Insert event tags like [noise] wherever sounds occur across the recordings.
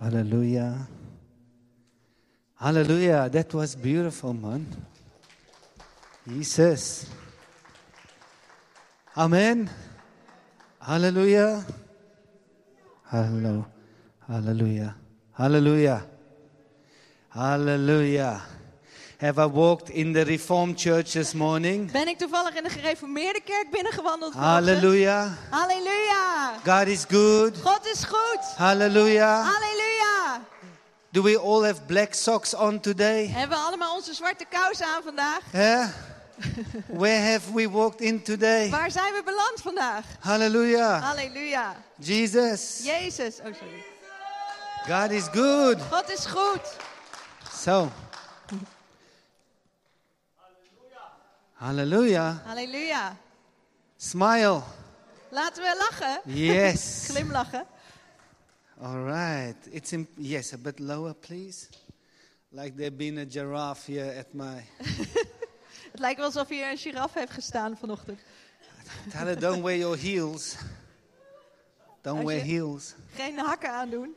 Hallelujah. Hallelujah. That was beautiful, man. Jesus. Amen. Hallelujah. Hallo. Hallelujah. Hallelujah. Hallelujah. Have I walked in the Reformed Church this morning? Ben ik toevallig in de gereformeerde kerk binnengewandeld? Hallelujah. Halleluja. God is good. God is goed. Hallelujah. Halleluja. Do we all have black socks on today? Hebben we allemaal onze zwarte kousen aan vandaag? Yeah? [laughs] Where have we walked in today? Waar zijn we beland vandaag? Hallelujah. Halleluja. Jesus. Jezus. Oh, sorry. God is good. God is goed. So. Hallelujah. Halleluja. Smile. Laten we lachen. Yes. [laughs] Glimlachen. All right. It's in, yes, a bit lower, please. Like there been a giraffe here at my. [laughs] Het lijkt wel alsof hier een giraffe heeft gestaan vanochtend. Tell her, don't wear your heels. Don't wear heels. Geen hakken aandoen.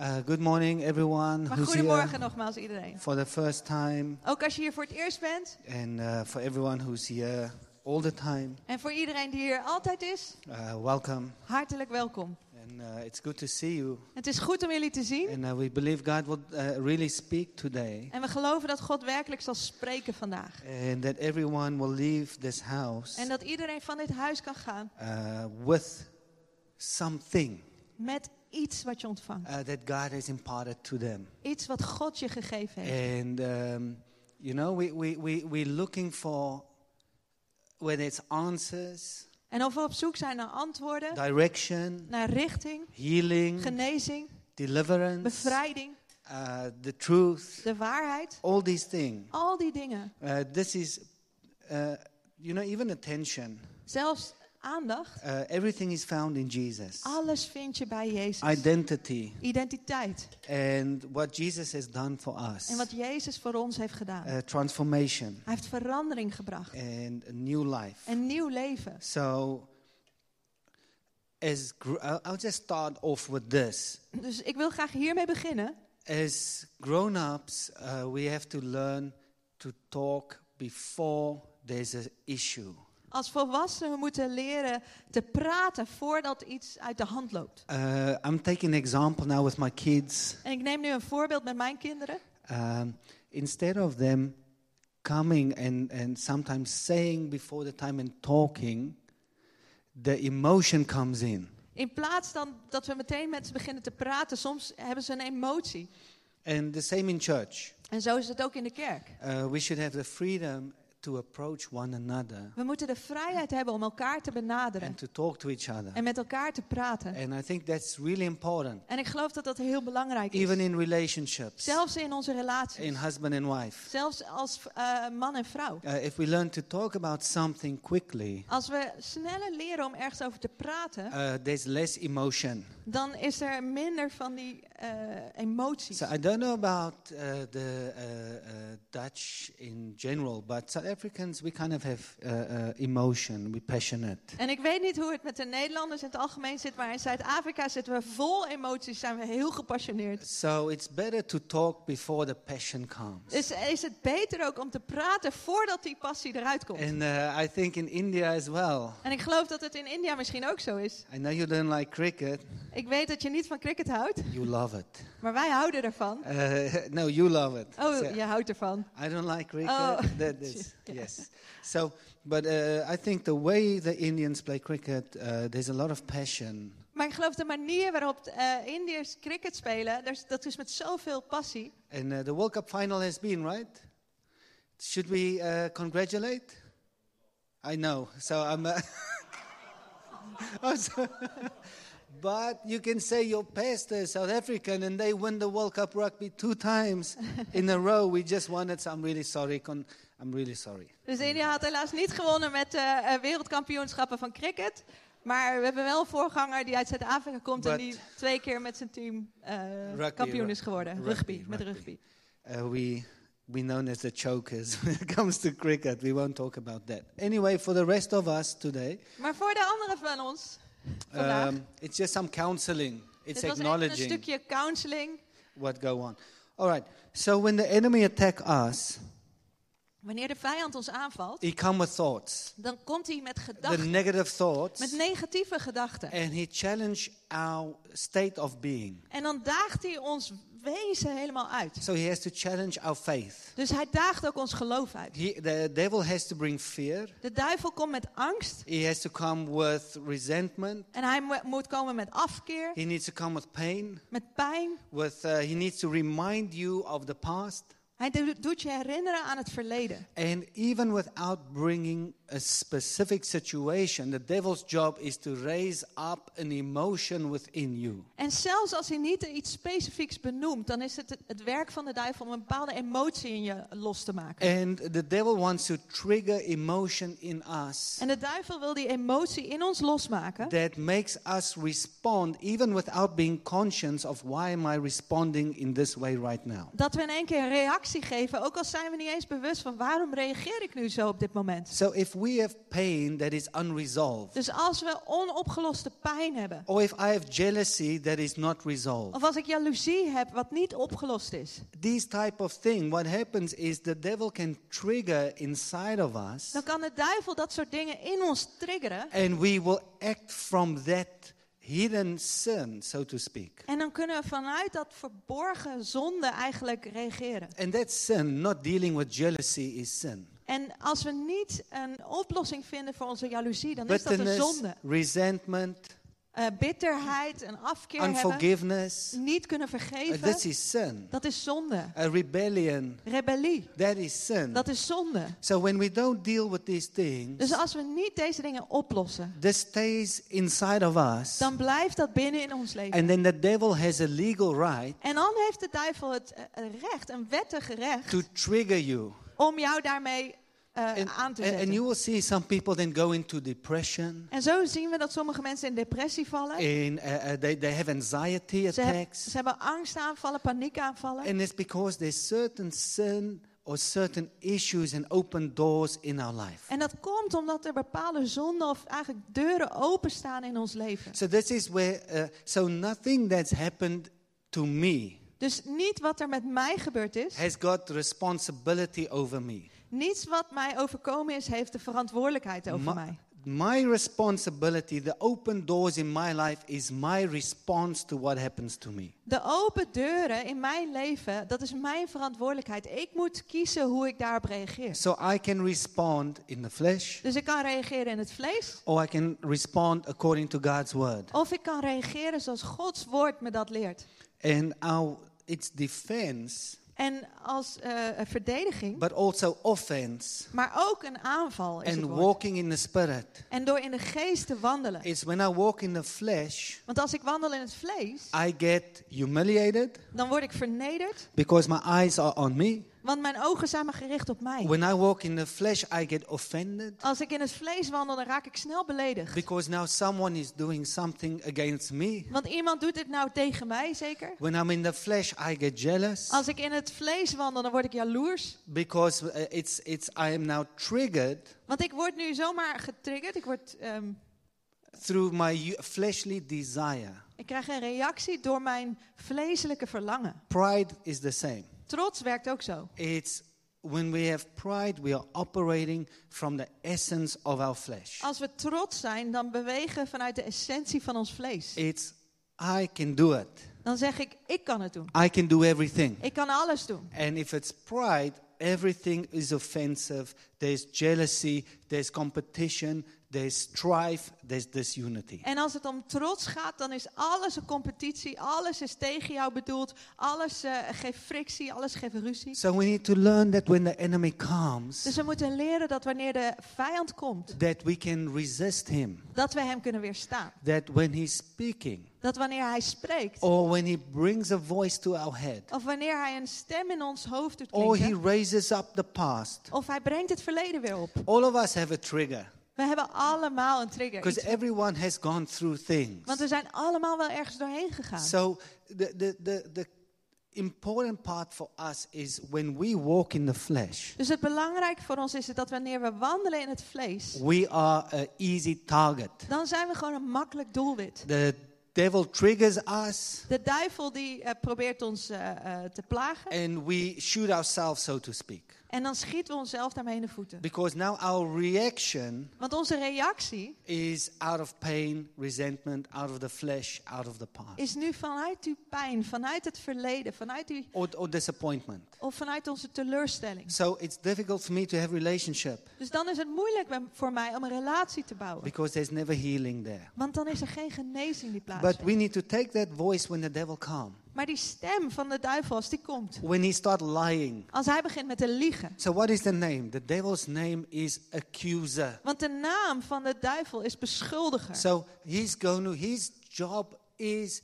Uh, good morning, everyone Maar who's goedemorgen here nogmaals iedereen. for the first time, Ook als je hier voor het eerst bent. and uh, for everyone who's here all the time. En voor iedereen die hier altijd is. Uh, welcome, Hartelijk welkom. And uh, it's good to see you. Het is goed om jullie te zien. And uh, we believe God will uh, really speak today, En we geloven dat God werkelijk zal spreken vandaag. and that everyone will leave this house En dat iedereen van dit huis kan gaan uh, with something met iets wat je ontvangt. uh, that God has imparted to them. Iets wat God je gegeven heeft. And um, you know, we we we we're looking for whether it's answers, En of we op zoek zijn naar antwoorden, direction, naar richting, healing, genezing, deliverance, bevrijding, uh, the truth, de waarheid. all these things. Al die dingen. Uh, this is, uh, you know, even attention. Zelfs aandacht. Uh, everything is found in Jesus. Alles vind je bij Jezus. Identity Identiteit. and what Jesus has done for us. En wat Jezus voor ons heeft gedaan. Uh, transformation Hij heeft verandering gebracht. and a new life. Een nieuw leven. So, as I'll just start off with this. Dus ik wil graag hiermee beginnen. As grown-ups, uh, we have to learn to talk before there's an issue. Als volwassenen we moeten leren te praten voordat iets uit de hand loopt. Uh, I'm taking an example now with my kids. En ik neem nu een voorbeeld met mijn kinderen. Um, instead of them coming and, and sometimes saying before the time and talking, the emotion comes in. In plaats dan dat we meteen met ze beginnen te praten, soms hebben ze een emotie. And the same in church. En zo is het ook in de kerk. Uh, we should have the freedom to approach one another We moeten de vrijheid hebben om elkaar te benaderen and to talk to each other. en met elkaar te praten. And I think that's really important, En ik geloof dat dat heel belangrijk even is. in relationships, Zelfs in onze relaties. in husband and wife. Zelfs als eh, man en vrouw. Uh, if we learn to talk about something quickly, Als we sneller leren om ergens over te praten, uh, there's less emotion. dan is er minder van die eh, emoties. So I don't know about uh, the uh, uh, Dutch in general, but Africans we kind of have uh, uh, emotion. We're passionate. En ik weet niet hoe het met de Nederlanders in het algemeen zit, maar in Zuid-Afrika zitten we vol emoties, zijn we heel gepassioneerd. So it's better to talk before the passion comes. Dus is het beter ook om te praten voordat die passie eruit komt. And uh, I think in India as well. En ik geloof dat het in India misschien ook zo is. I know you don't like cricket. Ik weet dat je niet van cricket houdt, You love it. maar wij houden ervan. Uh, [laughs] no, you love it. Oh, So je houdt ervan. I don't like cricket. Oh. That is. [laughs] yes. [laughs] So, but uh, I think the way the Indians play cricket, uh, there's a lot of passion. Maar ik geloof de manier waarop eh Indiërs cricket spelen, dat is- dat is met zoveel passie. And uh, the World Cup final has been, right? Should we uh, congratulate? I know. So I'm. Uh, [laughs] Oh, [laughs] but you can say your pastor is South African and they win the World Cup rugby two times in a row. We just won it, so I'm really sorry. Con- I'm really sorry. Dus India had helaas niet gewonnen met eh, eh, wereldkampioenschappen van cricket. Maar we hebben wel een voorganger die uit Zuid-Afrika komt en die twee keer met zijn team eh, Rugby, kampioen is geworden. rugby, Rugby, met rugby. Uh, we we known as the chokers [laughs] when it comes to cricket. We won't talk about that. Anyway, for the rest of us today, Maar voor de anderen van ons vandaag, um, it's just some counseling. It's Dit was even een acknowledging stukje counseling. what go on. All right. So when the enemy attack us, Wanneer de vijand ons aanvalt, he come with thoughts, dan komt hij met the gedachten, negative thoughts, met negatieve gedachten. and he challenge our state of being. En dan daagt hij ons wezen helemaal uit. So he has to challenge our faith. Dus hij daagt ook ons geloof uit. He, the devil has to bring fear. De duivel komt met angst He has to come with resentment. en hij mo- moet komen met afkeer, He needs to come with pain. met pijn. With uh, he needs to remind you of the past. Hij do- doet je herinneren aan het verleden. And even without bringing a specific situation, the devil's job is to raise up an emotion within you. En zelfs als hij niet iets specifieks benoemt, dan is het het- werk van de duivel om een bepaalde emotie in je los te maken. And the devil wants to trigger emotion in us En de duivel wil die emotie in ons losmaken, that makes us respond even without being conscious of why am I responding in this way right now. dat we in één keer een reactie geven, ook al zijn we niet eens bewust van waarom reageer ik nu zo op dit moment. So if we have pain that is unresolved, Dus als we onopgeloste pijn hebben, or if I have jealousy that is not resolved, of als ik jaloezie heb wat niet opgelost is, these type of thing, what happens is the devil can trigger inside of us, dan kan de duivel dat soort dingen in ons triggeren. and we will act from that hidden sin, so to speak. En dan kunnen we vanuit dat verborgen zonde eigenlijk reageren. And that sin, not dealing with jealousy, is sin. En als we niet een oplossing vinden voor onze jaloezie, dan is dat een zonde. resentment, Eh, bitterheid, een afkeer hebben, unforgiveness, niet kunnen uh, vergeven, this is sin. dat is zonde. A rebellion, Rebellie, that is sin. dat is zonde. So when we don't deal with these Dus things, als we niet deze dingen oplossen, this stays inside of us, dan blijft dat binnen in ons leven. and then the devil has a legal right En dan heeft de duivel het eh, recht, een wettig recht, to trigger you. Om jou daarmee eh, And, aan te and, and zetten. you will see some people then go into depression, En zo zien we dat sommige mensen in depressie vallen. and uh, uh, they, they have anxiety Ze, heb- attacks. ze hebben angstaanvallen, paniekaanvallen. And it's because there's certain sin or certain issues and open doors in our life. En dat komt omdat er bepaalde zonden of eigenlijk deuren openstaan in ons leven. So this is where, uh, so nothing that's happened to me Dus niet wat er met mij gebeurd is, has got responsibility over me. niets wat mij overkomen is, heeft de verantwoordelijkheid over My, mij. my responsibility, the open doors in my life, is my response to what happens to me. De open deuren in mijn leven, dat is mijn verantwoordelijkheid. Ik moet kiezen hoe ik daarop reageer. So I can respond in the flesh, Dus ik kan reageren in het vlees, or I can respond according to God's word. of ik kan reageren zoals Gods woord me dat leert. And our it's defense, En als eh, verdediging, but also offense maar ook een aanval is and het walking in the spirit. En door in de geest te wandelen. It's when I walk in the flesh, Want als ik wandel in het vlees, I get humiliated dan word ik vernederd, because my eyes are on me. Want mijn ogen zijn maar gericht op mij. When I walk in the flesh, I get offended Als ik in het vlees wandel, dan raak ik snel beledigd. because now someone is doing something against me. Want iemand doet dit nou tegen mij, zeker? When I'm in the flesh, I get jealous Als ik in het vlees wandel, dan word ik jaloers. because uh, it's it's I am now triggered Want ik word nu zomaar getriggerd. Ik, word, ehm, through my fleshly desire. ik krijg een reactie door mijn vleeselijke verlangen. Pride is the same. Trots werkt ook zo. It's when we have pride, we are operating from the essence of our flesh. Als we trots zijn, dan bewegen we vanuit de essentie van ons vlees. It's I can do it. Dan zeg ik, ik kan het doen. I can do everything. Ik kan alles doen. And if it's pride, everything is offensive. There's jealousy, there's competition, there's strife, there's disunity. En als het om trots gaat, dan is alles een competitie. Alles is tegen jou bedoeld. Alles eh, geeft frictie, alles geeft ruzie. So we need to learn that when the enemy comes, Dus we moeten leren dat wanneer de vijand komt, that we can resist him. dat we hem kunnen weerstaan. That when he's speaking, Dat wanneer hij spreekt, or when he brings a voice to our head, of wanneer hij een stem in ons hoofd doet or he klinken, raises up the past, of hij brengt het verleden weer op. all of us have a trigger. We hebben allemaal een trigger. Because everyone has gone through things. Want we zijn allemaal wel ergens doorheen gegaan. So the, the, the, the important part for us is when we walk in the flesh, Dus het belangrijke voor ons is het dat wanneer we wandelen in het vlees, we are an easy target. dan zijn we gewoon een makkelijk doelwit. The devil triggers us De duivel die eh, probeert ons eh, te plagen. and we shoot ourselves, so to speak. En dan schieten we onszelf daarmee in de voeten. Because now our reaction Want onze reactie is out of pain, resentment, out of the flesh, out of the past, is nu vanuit die pijn, vanuit het verleden, vanuit die, or, or disappointment. of vanuit onze teleurstelling. So it's difficult for me to have relationship Dus dan is het moeilijk voor mij om een relatie te bouwen. because there's never healing there. Want dan is er geen genezing die But we plaatsvindt. need to take that voice when the devil comes, Maar die stem van de duivel, als die komt, when he start lying. als hij begint met te liegen. So what is the name? The devil's name is accuser. Want de naam van de duivel is beschuldiger. So he's going to, his job is,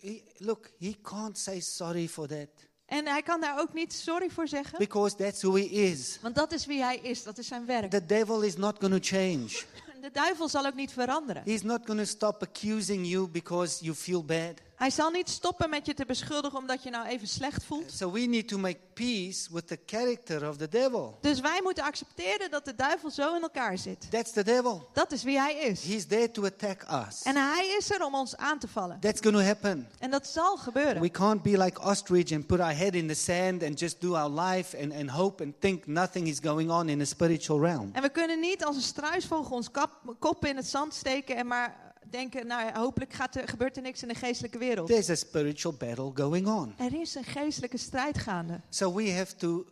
he, look, he can't say sorry for that En hij kan daar ook niet sorry voor zeggen. because that's who he is. Want dat is wie hij is, dat is zijn werk. The devil is not going to change. De duivel zal ook niet veranderen. He's not going to stop accusing you because you feel bad. Hij zal niet stoppen met je te beschuldigen omdat je nou even slecht voelt. So we need to make peace with the character of the devil. Dus wij moeten accepteren dat de duivel zo in elkaar zit. That's the devil. Dat is wie hij is. He's there to attack us. En hij is er om ons aan te vallen. That's going to happen. En dat zal gebeuren. We can't be like ostrich and put our head in the sand and just do our life and, and hope and think nothing is going on in the spiritual realm. En we kunnen niet als een struisvogel ons kap, kop in het zand steken en maar denken, nou hopelijk gaat er, gebeurt er niks in de geestelijke wereld. There's a spiritual battle going on. Er is een geestelijke strijd gaande. So we have to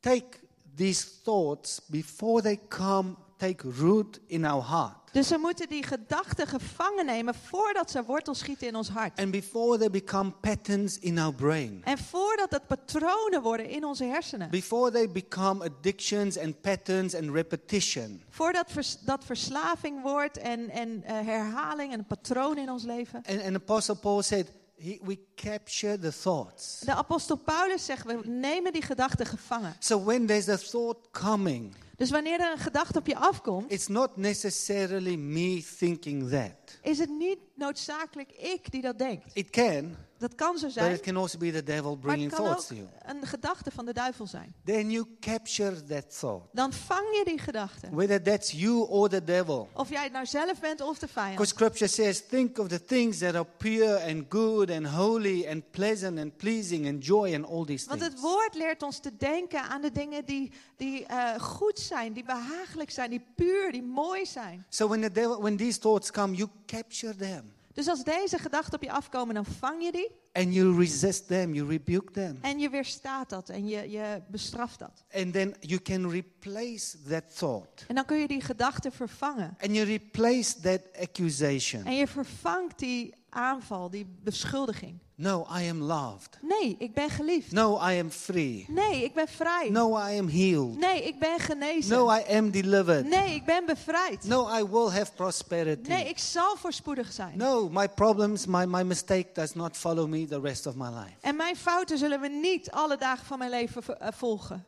take these thoughts before they come, take root in our heart. Dus we moeten die gedachten gevangen nemen voordat ze wortel schieten in ons hart. And before they become patterns in our brain. En voordat het patronen worden in onze hersenen. Before they become addictions and patterns and repetition. Voordat vers- dat verslaving wordt en, en eh, herhaling en een patroon in ons leven. And, and Apostle Paul said, he, we capture the thoughts. De apostel Paulus zegt, we nemen die gedachten gevangen. So when there's a thought coming, Dus wanneer er een gedachte op je afkomt, it's not necessarily me thinking that. is het niet noodzakelijk ik die dat denkt. It can, Dat kan zo but zijn, it can also be the devil maar het kan thoughts ook to you. een gedachte van de duivel zijn. Then you capture that thought. Dan vang je die gedachte. Whether that's you or the devil. Of jij het nou zelf bent of de Because vijand. scripture says, think of the things that are pure and good and holy and pleasant and pleasing and joy and all these Want things. het woord leert ons te denken aan de dingen die, die eh, goed zijn, die behagelijk zijn, die puur, die mooi zijn. So when the devil, when these thoughts come, you capture them Dus als deze gedachten op je afkomen, dan vang je die and you resist them, you rebuke them. en je weerstaat dat en je, je bestraft dat. And then you can replace that thought. En dan kun je die gedachten vervangen. And you replace that accusation. En je vervangt die aanval, die beschuldiging. No, I am loved. Nee, ik ben geliefd. No, I am free. Nee, ik ben vrij. No, I am healed. Nee, ik ben genezen. No, I am delivered. Nee, ik ben bevrijd. No, I will have prosperity. Nee, ik zal voorspoedig zijn. No, my problems, my, my mistake does not follow me the rest of my life. En mijn fouten zullen we niet alle dagen van mijn leven eh, volgen.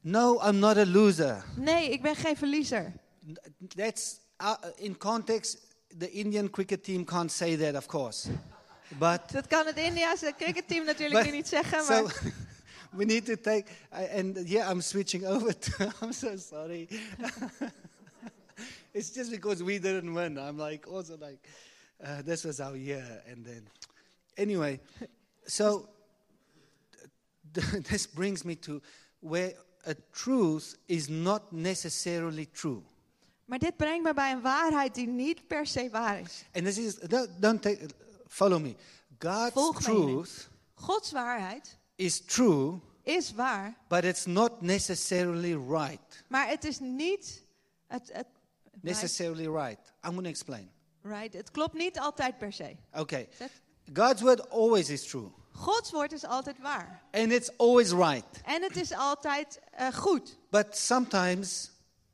No, I'm not a loser. Nee, ik ben geen verliezer. That's in context. The Indian cricket team can't say that, of course. But [laughs] Dat kan het Indiase cricketteam natuurlijk But- nu niet zeggen, so maar [laughs] we need to take. And yeah, I'm switching [laughs] over to. I'm so sorry. it's just because we didn't win. I'm like also like, uh, this was our year, and then anyway. So this brings me to where a truth is not necessarily true. Maar dit brengt me bij een waarheid die niet per se waar is. And this is don't, don't take, follow me. God's Volg truth Gods waarheid is true, is waar, but it's not necessarily right. maar het is niet. Het, Necessarily right. I'm going to explain. right, het klopt niet altijd per se. Okay. God's word always is true, Gods woord is altijd waar. and it's always right. En het is altijd eh, goed. But sometimes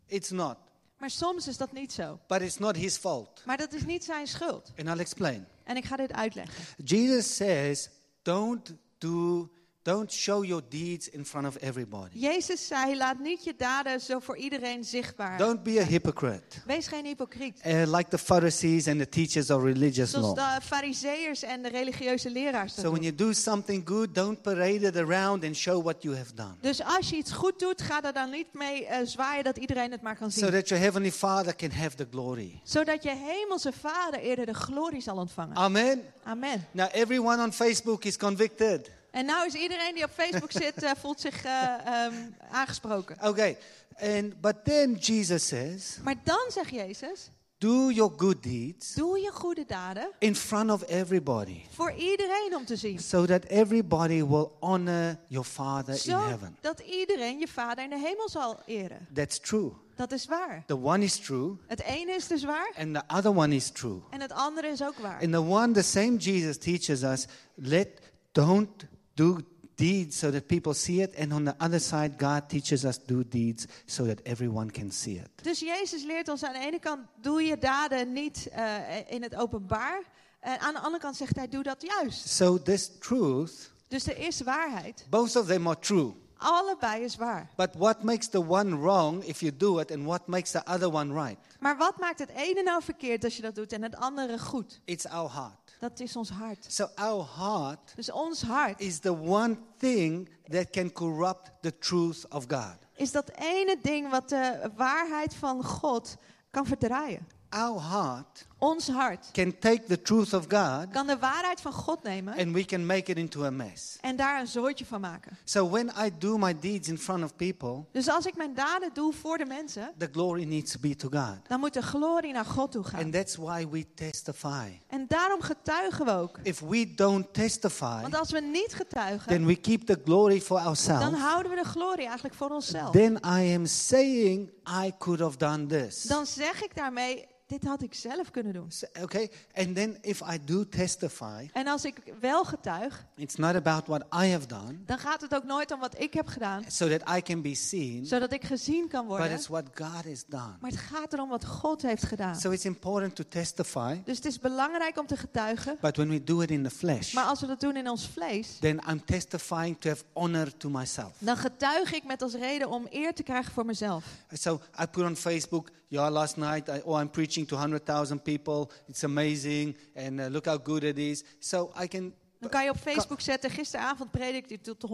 it's not. Maar soms is dat niet zo. But it's not his fault. Maar dat is niet zijn schuld. And I'll explain. En ik ga dit uitleggen. Jesus says, don't do don't show your deeds in front of everybody. Jezus zei, laat niet je daden zo voor iedereen zichtbaar. Don't be a hypocrite, Wees geen hypocriet. uh, like the Pharisees and the teachers of religious Zoals law. de fariseërs en de religieuze leraars So when you do something good, don't parade it around and show what you have done. Dus als je iets goed doet, ga er dan niet mee eh, zwaaien dat iedereen het maar kan So zien. that your heavenly Father can have the glory. Zodat je hemelse vader eerder de glorie zal ontvangen. Amen. Amen. Now everyone on Facebook is convicted. En nou is iedereen die op Facebook zit, eh, voelt zich eh, ehm, aangesproken. Okay. And but then Jesus says, Maar dan zegt Jezus, do your good deeds doe je goede daden in front of everybody. voor iedereen om te zien. So that everybody will honor your Father in heaven. Zodat iedereen je vader in de hemel zal eren. That's true. Dat is waar. The one is true Het ene is dus waar and the other one is true. en het andere is ook waar. And the one, the same Jesus teaches us, let don't do deeds so that people see it. And on the other side, God teaches us do deeds so that everyone can see it. Dus Jezus leert ons aan de ene kant, doe je daden niet eh, in het openbaar. En aan de andere kant zegt hij, doe dat juist. So this truth, Dus er is waarheid. both of them are true. Allebei is waar. But what makes the one wrong if you do it, and what makes the other one right? Maar wat maakt het ene nou verkeerd als je dat doet en het andere goed? It's our heart. Dat is ons hart. So our heart Dus ons hart is the one thing that can corrupt the truth of God. is dat ene ding wat de waarheid van God kan verdraaien. Our heart Ons hart can take the truth of God kan de waarheid van God nemen and we can make it into a mess. en daar een zooitje van maken. So when I do my deeds in front of people, Dus als ik mijn daden doe voor de mensen, the glory needs to be to God. dan moet de glorie naar God toe gaan. And that's why we testify. En daarom getuigen we ook. If we don't testify, Want als we niet getuigen, then we keep the glory for dan ourselves. houden we de glorie eigenlijk voor onszelf. Then I am saying I could have done this. Dan zeg ik daarmee, dit had ik zelf kunnen doen. So- Okay? And then if I do testify, En als ik wel getuig, it's not about what I have done dan gaat het ook nooit om wat ik heb gedaan, so that I can be seen, zodat ik gezien kan but worden. it's what God has done. Maar het gaat erom wat God heeft gedaan. So it's important to testify, Dus het is belangrijk om te getuigen. but when we do it in the flesh, Maar als we dat doen in ons vlees, then I'm testifying to have honor to myself. dan getuig ik met als reden om eer te krijgen voor mezelf. So I put on Facebook, yeah, last night, I, oh, I'm preaching to 100,000 people. It's amazing, and uh, look how good it is. So I can, Dan kan je op Facebook zetten, gisteravond predikte ik tot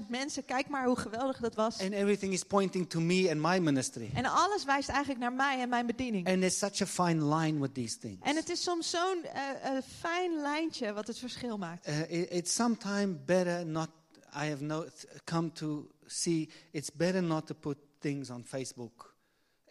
100.000 mensen. Kijk maar hoe geweldig dat was. and everything is pointing to me and my ministry. En alles wijst eigenlijk naar mij en mijn bediening. And there's such a fine line with these things. En het is soms zo'n eh, eh, fijn lijntje wat het verschil maakt. Uh, it- it's sometimes better not. I have no, come to see it's better not to put things on Facebook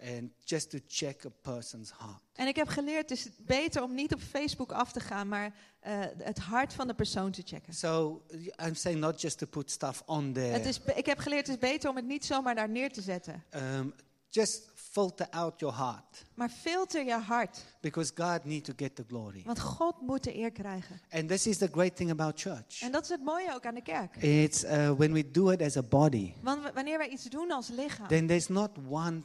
and just to check a person's heart. En ik heb geleerd, het is beter om niet op Facebook af te gaan, maar eh, het hart van de persoon te checken. So I'm saying not just to put stuff on there. Het is, ik heb geleerd, het is beter om het niet zomaar daar neer te zetten. Um, just filter out your heart Maar filter je hart, because God needs to get the glory. want God moet de eer krijgen. And this is the great thing about church. En dat is het mooie ook aan de kerk. It's uh, when we do it as a body, Want wanneer wij iets doen als lichaam, then there's not one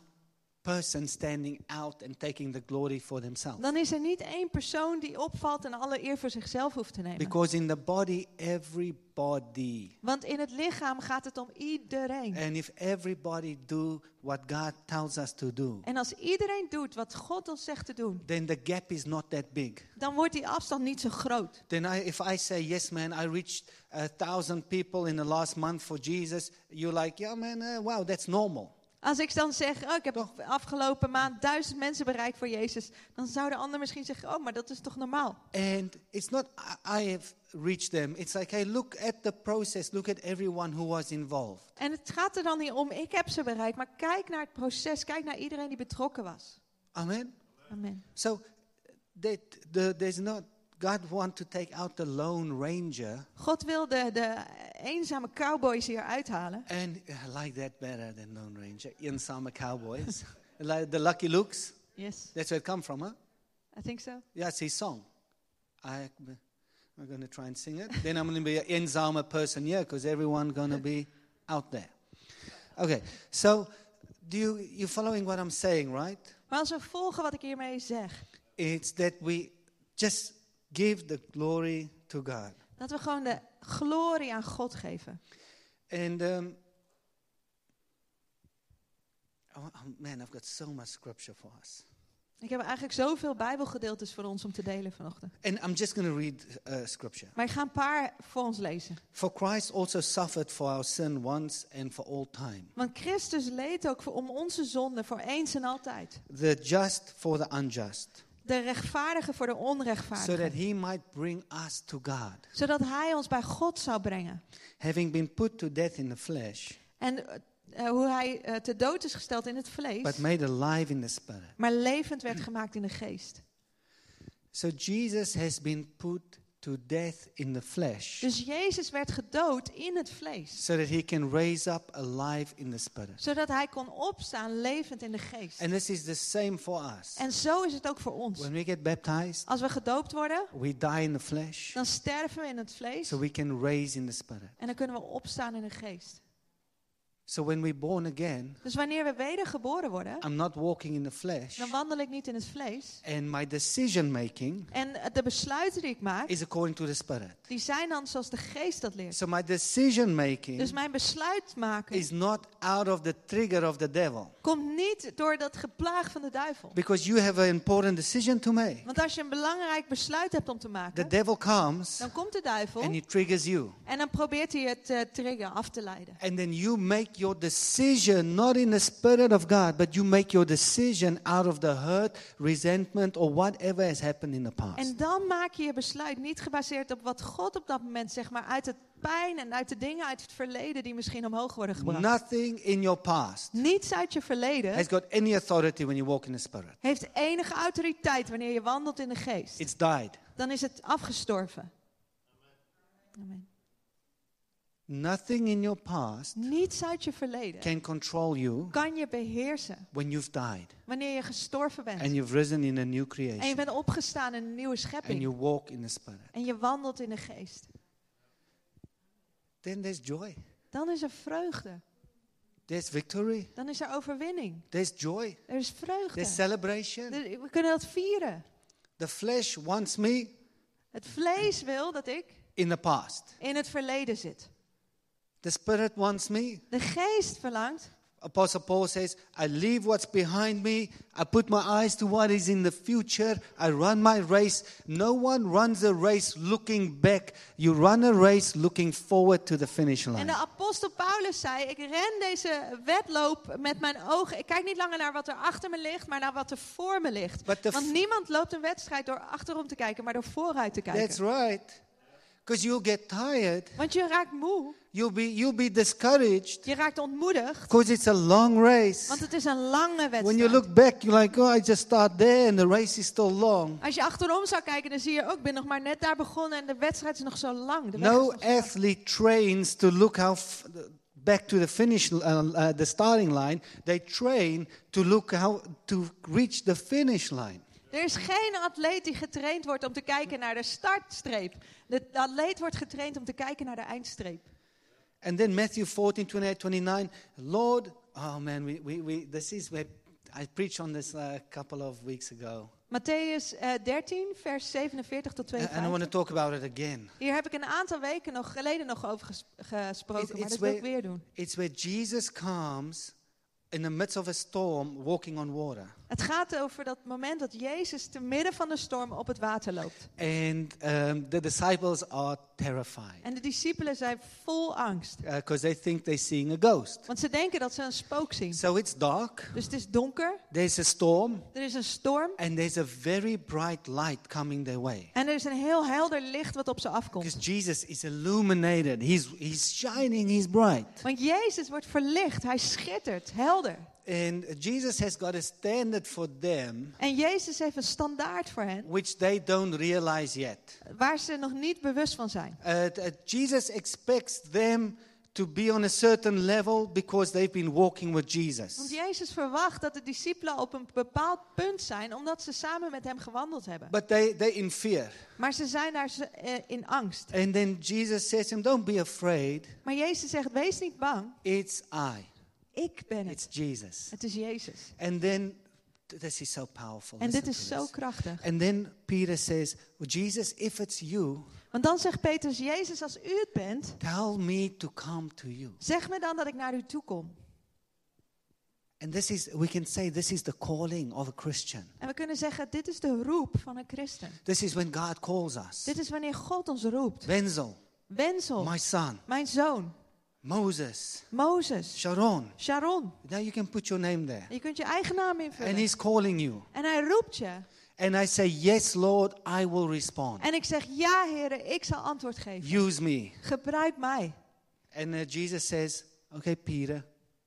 person standing out and taking the glory for themselves. dan is er niet één persoon die opvalt en alle eer voor zichzelf hoeft te nemen. Because in the body, everybody. Want in het lichaam gaat het om iedereen. And if everybody do what God tells us to do, En als iedereen doet wat God ons zegt te doen, then the gap is not that big. dan wordt die afstand niet zo groot. Then I, if I say, yes, man, I reached a thousand people in the last month for Jesus, you're like, yeah, man, uh, wow, that's normal. Als ik dan zeg, oh, ik heb afgelopen maand duizend mensen bereikt voor Jezus, dan zou de ander misschien zeggen, oh, maar dat is toch normaal? And it's not I, I have reached them. It's like, hey, look at the process. Look at everyone who was involved. En het gaat er dan niet om, ik heb ze bereikt, maar kijk naar het proces, kijk naar iedereen die betrokken was. Amen. Amen. So that the, there's not God want to take out the lone ranger, God wil de, de eenzame cowboys hier uithalen. and I like that better than lone ranger. Eenzame cowboys, [laughs] like the Lucky Lukes. Yes, That's where it come from, huh? I think so. Yeah, it's his song. I, I'm going to try and sing it. then I'm going to be an eenzame person here because everyone going to be out there. Okay, so do you you following what I'm saying, right? Maar we volgen wat ik hiermee zeg, It's that we just give the glory to God. Dat we gewoon de glorie aan God geven. And um, oh, oh, man, I've got so much scripture for us. Ik heb eigenlijk zoveel Bijbelgedeeltes voor ons om te delen vanochtend. And I'm just going to read uh, scripture. Maar ik ga een paar voor ons lezen. For Christ also suffered for our sin once and for all time, Want Christus leed ook voor, om onze zonde voor eens en altijd. the just for the unjust, De rechtvaardige voor de so that onrechtvaardige. he might bring us to God, Zodat hij ons bij God zou brengen. having been put to death in the flesh, En eh, hoe hij eh, te dood is gesteld in het vlees. but made alive in the spirit. Maar levend werd gemaakt in de geest. So Jesus has been put to death in the flesh, Dus Jezus werd gedood in het vlees. so that he can raise up alive in the spirit. Zodat hij kon opstaan levend in de geest. And this is the same for us. En zo is het ook voor ons. When we get baptized, Als we gedoopt worden, we die in the flesh, dan sterven we in het vlees. so we can raise in the spirit. En dan kunnen we opstaan in de geest. So when we're born again, Dus wanneer we wedergeboren worden, I'm not walking in the flesh, dan wandel ik niet in het vlees. and my decision making En de besluiten die ik maak, is according to the spirit. die zijn dan zoals de geest dat leert. So my decision making Dus mijn besluit maken is not out of the trigger of the devil, komt niet door dat geplaag van de duivel. because you have an important decision to make. Want als je een belangrijk besluit hebt om te The maken, devil comes dan komt de duivel and he triggers you. en dan probeert hij het uh, trigger af te leiden. And then you make your decision not in the spirit of God, but you make your decision out of the hurt, resentment, or whatever has happened in the past. En dan maak je je besluit niet gebaseerd op wat God op dat moment zegt, maar uit het pijn en uit de dingen uit het verleden die misschien omhoog worden gebracht. Nothing in your past Niets uit je verleden has got any authority when you walk in the spirit. heeft enige autoriteit wanneer je wandelt in de geest. It's died. Dan is het afgestorven. Amen. Nothing in your past Niets uit je verleden can control you kan je beheersen when you've died wanneer je gestorven bent. and you've risen in a new En je creation bent opgestaan in een nieuwe and schepping. you walk in the spirit. En je wandelt in de geest. Then there's joy. Dan is er vreugde. There's victory. Dan is er overwinning. There's joy. Er is vreugde. There's celebration. We kunnen dat vieren. The flesh wants me Het vlees wil dat ik in the past. in het verleden zit. The spirit wants me. De geest verlangt. Apostle Paul says, I leave what's behind me. I put my eyes to what is in the future. I run my race. No one runs a race looking back. You run a race looking forward to the finish En line. de apostel Paulus zei: Ik ren deze wedloop met mijn ogen. Ik kijk niet langer naar wat er achter me ligt, maar naar wat er voor me ligt. Want niemand loopt een wedstrijd door achterom te kijken, maar door vooruit te That's kijken. right. Because you'll get tired. Want je raakt moe, You'll be, you'll be discouraged. je raakt ontmoedigd, Because it's a long race. want het is een lange When you wedstrijd. look back, you're like, oh, I just start there and the race is still long. Als je achterom zou kijken, dan zie je ook, ik ben nog maar net daar begonnen en de wedstrijd is nog zo lang. De No lang. athlete trains to look how back to the finish, uh, uh, the starting line. They train to look how to reach the finish line. Er is geen atleet die getraind wordt om te kijken naar de startstreep. De atleet wordt getraind om te kijken naar de eindstreep. And then Matthew 14, 28, 29. Lord, oh man, we, we, we, this is where I preached on this uh, a couple of weeks ago. Matthäus eh, 13, vers 47 tot And I want to 52. talk about it again. Hier heb ik een aantal weken nog geleden nog over ges- gesproken, It's- maar dat wil ik weer doen. It's where Jesus comes in the midst of a storm walking on water. Het gaat over dat moment dat Jezus te midden van de storm op het water loopt. And um, the disciples are terrified En de discipelen zijn vol angst, because they think they're seeing a ghost. want ze denken dat ze een spook zien. So it's dark, Dus het is donker, there's a storm, er is een storm and there's a very bright light coming their way. en er is een heel helder licht wat op ze afkomt. Because Jesus is illuminated, he's, he's shining, he's bright. Want Jezus wordt verlicht, hij schittert, helder. And Jesus has got a standard for them En Jezus heeft een standaard voor hen, which they don't realize yet. waar ze nog niet bewust van zijn. Uh, uh, Jesus expects them to be on a certain level because they've been walking with Want Jesus. Jezus verwacht dat de discipelen op een bepaald punt zijn, omdat ze samen met hem gewandeld hebben. But they, they're in fear. Maar ze zijn daar eh, in angst. And then Jesus says to them, Don't be afraid. Maar Jezus zegt, wees niet bang, It's I. ik ben It's het. Jesus. Het is Jezus. And then This is so powerful. En dit is zo this. krachtig. And then Peter says, well, Jesus, if it's you, Want dan zegt Petrus, Jezus, als u het bent, tell me to come to you. zeg me dan dat ik naar u toe kom. And this is, we can say, this is the calling of a Christian. En we kunnen zeggen, dit is de roep van een christen. This is when God calls us. Dit is wanneer God ons roept. Wenzel, Wenzel, my son, mijn zoon, Moses, Mozes, Sharon. Sharon. Now you can put your name there. Je kunt je eigen naam And invullen. he's calling you. En hij roept je. And I say, yes, Lord, I will respond. En ik zeg, ja heren, ik zal antwoord geven. Use me. Gebruik mij. And uh, Jesus says, okay, Peter,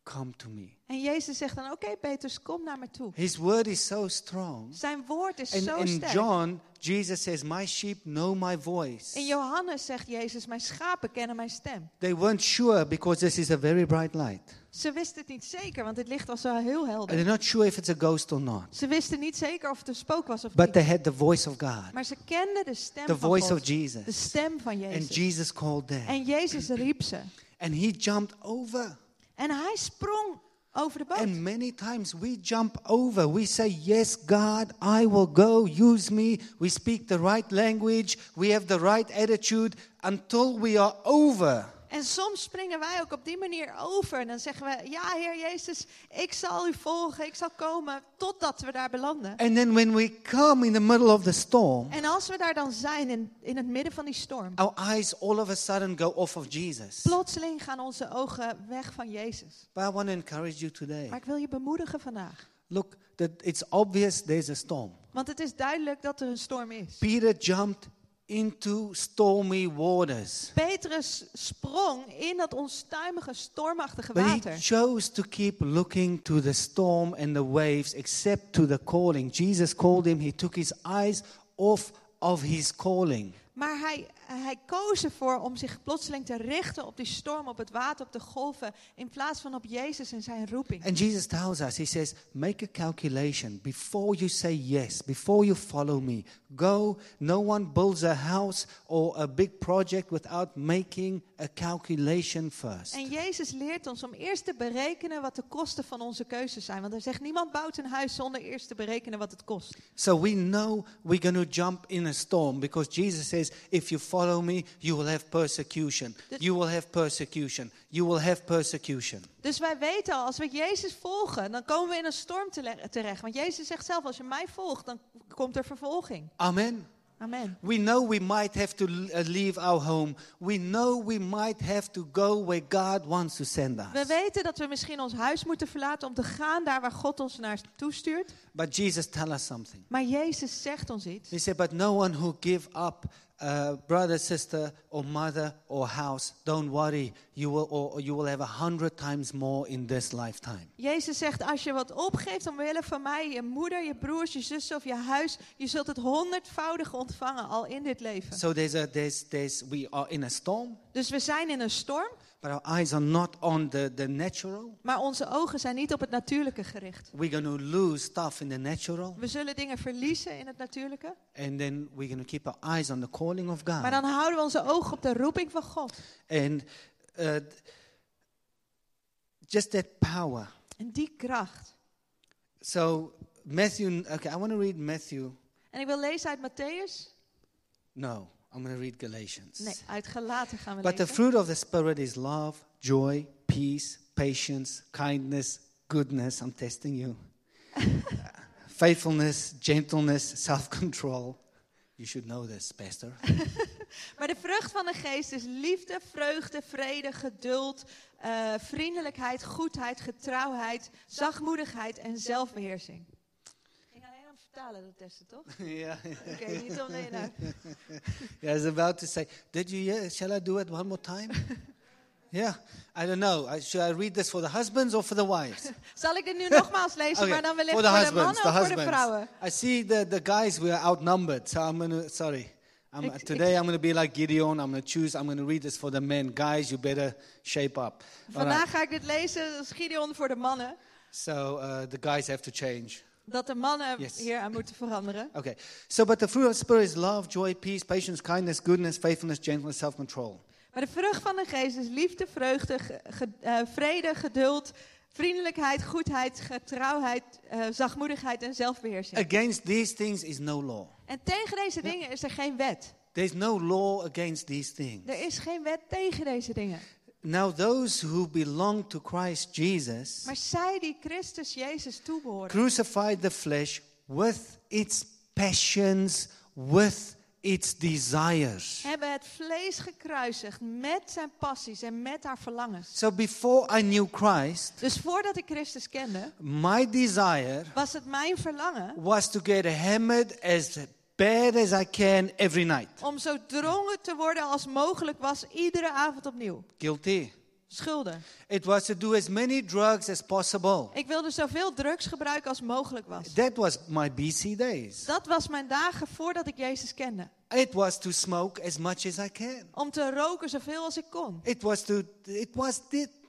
come to me. En Jezus zegt dan, oké Petrus, kom naar me toe. His word is so strong. Zijn woord is And zo in sterk. John, Jesus says, my sheep know my voice. In Johannes zegt Jezus, mijn schapen kennen mijn stem. They weren't sure because this is a very bright light. Ze wisten het niet zeker, want het licht was wel heel And helder. they're not sure if it's a ghost or not. Ze wisten niet zeker of het een spook was of But niet. they had the voice of God, Maar ze kenden de stem the van voice God. of Jesus. De stem van And Jezus. Jesus called them. En Jezus riep ze. And he jumped over. En hij sprong over de boot. And many times we jump over. We say, Yes, God, I will go. Use me. We speak the right language. We have the right attitude until we are over. En soms springen wij ook op die manier over. En dan zeggen we, ja Heer Jezus, ik zal u volgen, ik zal komen, totdat we daar belanden. And then when we come in the middle of the storm, En als we daar dan zijn, in, in het midden van die storm, our eyes all of a sudden go off of Jesus. plotseling gaan onze ogen weg van Jezus. But I want to encourage you today. Maar ik wil je bemoedigen vandaag. Look, that it's obvious there's a storm. Want het is duidelijk dat er een storm is. Peter jumped into stormy waters. Petrus sprong in dat onstuimige, stormachtige But he water. chose to keep looking to the storm and the waves, except to the calling. Jesus called him, he took his eyes off of his calling. Maar hij, hij koos ervoor om zich plotseling te richten op die storm, op het water, op de golven, in plaats van op Jezus en zijn roeping. And Jesus tells us, He says, make a calculation before you say yes, before you follow me. Go. No one builds a house or a big project without making a calculation first. En Jezus leert ons om eerst te berekenen wat de kosten van onze keuzes zijn. Want hij zegt, niemand bouwt een huis zonder eerst te berekenen wat het kost. So we know we're going to jump in a storm because Jesus says, if you follow me, you will have persecution. You will have persecution. You will have persecution. Dus wij weten al, als we Jezus volgen, dan komen we in een storm terecht. Want Jezus zegt zelf, als je mij volgt, dan komt er vervolging. Amen. Amen. We know we might have to uh, leave our home. We know we might have to go where God wants to send We us. weten dat we misschien ons huis moeten verlaten om te gaan daar waar God ons naartoe stuurt. But Jesus tell us something. Maar Jezus zegt ons iets. He said, but no one who give up uh, brother, sister, or mother, or house, don't worry. You will, or, you will have a hundred times more in this lifetime. Jezus zegt, als je wat opgeeft omwille van mij, je moeder, je broers, je zussen of je huis, je zult het honderdvoudig ontvangen al in dit leven. So there's a, there's, there's, we are in a storm, Dus we zijn in een storm, but our eyes are not on the, the natural. maar onze ogen zijn niet op het natuurlijke gericht. We're going to lose stuff in the natural, We zullen dingen verliezen in het natuurlijke, and then we're going to keep our eyes on the calling of God. maar dan houden we onze ogen op de roeping van God. And uh, just that power. En die kracht. So Matthew, okay, I want to read Matthew. En ik wil lezen uit Matthäus. No, I'm going to read Galatians. Nee, uit Galaten gaan we But the lezen. fruit of the Spirit is love, joy, peace, patience, kindness, goodness. I'm testing you. [laughs] Faithfulness, gentleness, self control. You should know this, Pastor. [laughs] Maar de vrucht van de geest is liefde, vreugde, vrede, geduld, eh, vriendelijkheid, goedheid, getrouwheid, zachtmoedigheid en zelfbeheersing. Ik alleen vertalen dat testen, toch? [laughs] yeah. Oké, niet om de inhoud. Yeah, I was about to say, did you hear? Shall I do it one more time? [laughs] yeah, I don't know. I, should I read this for the husbands or for the wives? [laughs] Zal ik dit nu nogmaals lezen, Okay, maar dan wellicht voor de husbands, mannen the of voor de husbands. vrouwen? I see the, the guys we are outnumbered, so I'm gonna sorry. I'm, Ik- today I'm gonna be like Gideon. I'm gonna choose. I'm gonna read this for the men. Guys, you better shape up. All right. Vandaag ga ik dit lezen, als Gideon voor de mannen. So uh, the guys have to change. Dat de mannen Yes. hier aan moeten veranderen. [laughs] Okay. So, but the fruit of the spirit is love, joy, peace, patience, kindness, goodness, faithfulness, gentleness, self-control. Maar de vrucht van de geest is liefde, vreugde, ge- eh, vrede, geduld, vriendelijkheid, goedheid, getrouwheid, eh, zachtmoedigheid en zelfbeheersing. Against these things is no law. En tegen deze dingen is er geen wet. There's no law against these things. Er is geen wet tegen deze dingen. Now, those who belong to Christ Jesus Maar zij die Christus Jezus toebehoren, crucified the flesh with its passions, with its desires. hebben het vlees gekruisigd met zijn passies en met haar verlangens. So before I knew Christ, Dus voordat ik Christus kende, my desire was het mijn verlangen was to get hammered as bad as I can every night. om zo drongen te worden als mogelijk was, iedere avond opnieuw. Guilty. Schulden. It was to do as many drugs as possible. Ik wilde zoveel drugs gebruiken als mogelijk was. That was my BC days. Dat was mijn dagen voordat ik Jezus kende. It was to smoke as much as I can. Om te roken zoveel als ik kon. It was to it was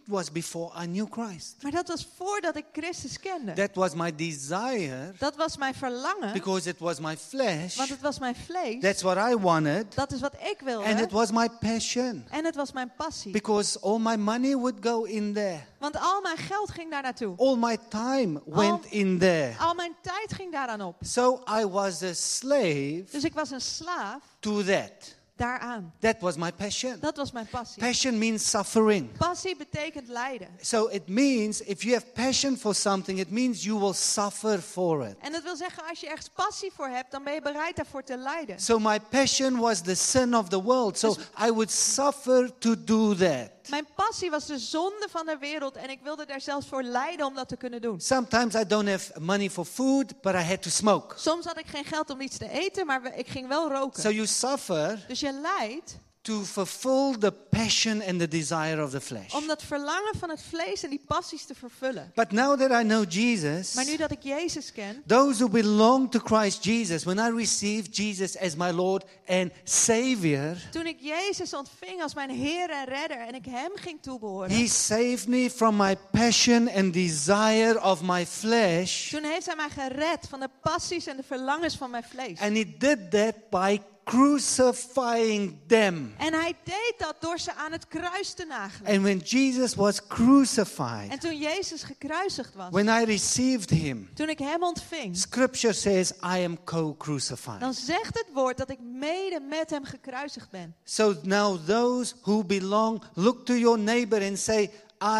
was before I knew Christ. Maar dat was voordat ik Christus kende. That was my desire Dat was mijn verlangen, because it was my flesh. want het was mijn vlees. That's what I wanted. Dat is wat ik And it wilde. was my passion. En het was mijn passie. Because all my money would go in there. Want al mijn geld ging daar naartoe. All my time went in there. Al mijn tijd ging daaraan op. So I was a slave Dus ik was een slaaf to that. Daaraan. That was my passion. Dat was mijn passie. Passion means suffering. Passie betekent lijden. So it means if you have passion for something, it means you will suffer for it. En dat wil zeggen, als je ergens passie voor hebt, dan ben je bereid daarvoor te lijden. So my passion was the sin of the world. So I would suffer to do that. Mijn passie was de zonde van de wereld en ik wilde daar zelfs voor lijden om dat te kunnen doen. Sometimes I don't have money for food, but I had to smoke. Soms had ik geen geld om iets te eten, maar ik ging wel roken. So you suffer Dus je lijdt to fulfill the passion and the desire of the flesh. om dat verlangen van het vlees en die passies te vervullen. But now that I know Jesus, Maar nu dat ik Jezus ken, those who belong to Christ Jesus, when I received Jesus as my Lord and Savior, toen ik Jezus ontving als mijn Heer en Redder en ik Hem ging toebehoren, He saved me from my passion and desire of my flesh. toen heeft Hij mij gered van de passies en de verlangens van mijn vlees. And He did that by crucifying them. En Hij deed dat door ze aan het kruis te nagelen. And when Jesus was crucified, En toen Jezus gekruisigd was, when I received Him, toen ik Hem ontving, Scripture says I am co crucified. dan zegt het woord dat ik mede met Hem gekruisigd ben. So now those who belong, look to your neighbor and say,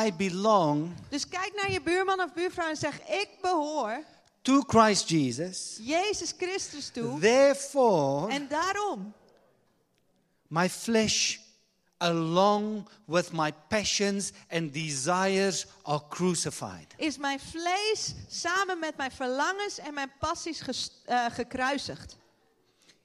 I belong Dus kijk naar je buurman of buurvrouw en zeg: Ik behoor to Christ Jesus. Jezus Christus toe. Therefore, En daarom my flesh, along with my passions and desires, are crucified. is mijn vlees samen met mijn verlangens en mijn passies eh, gekruisigd.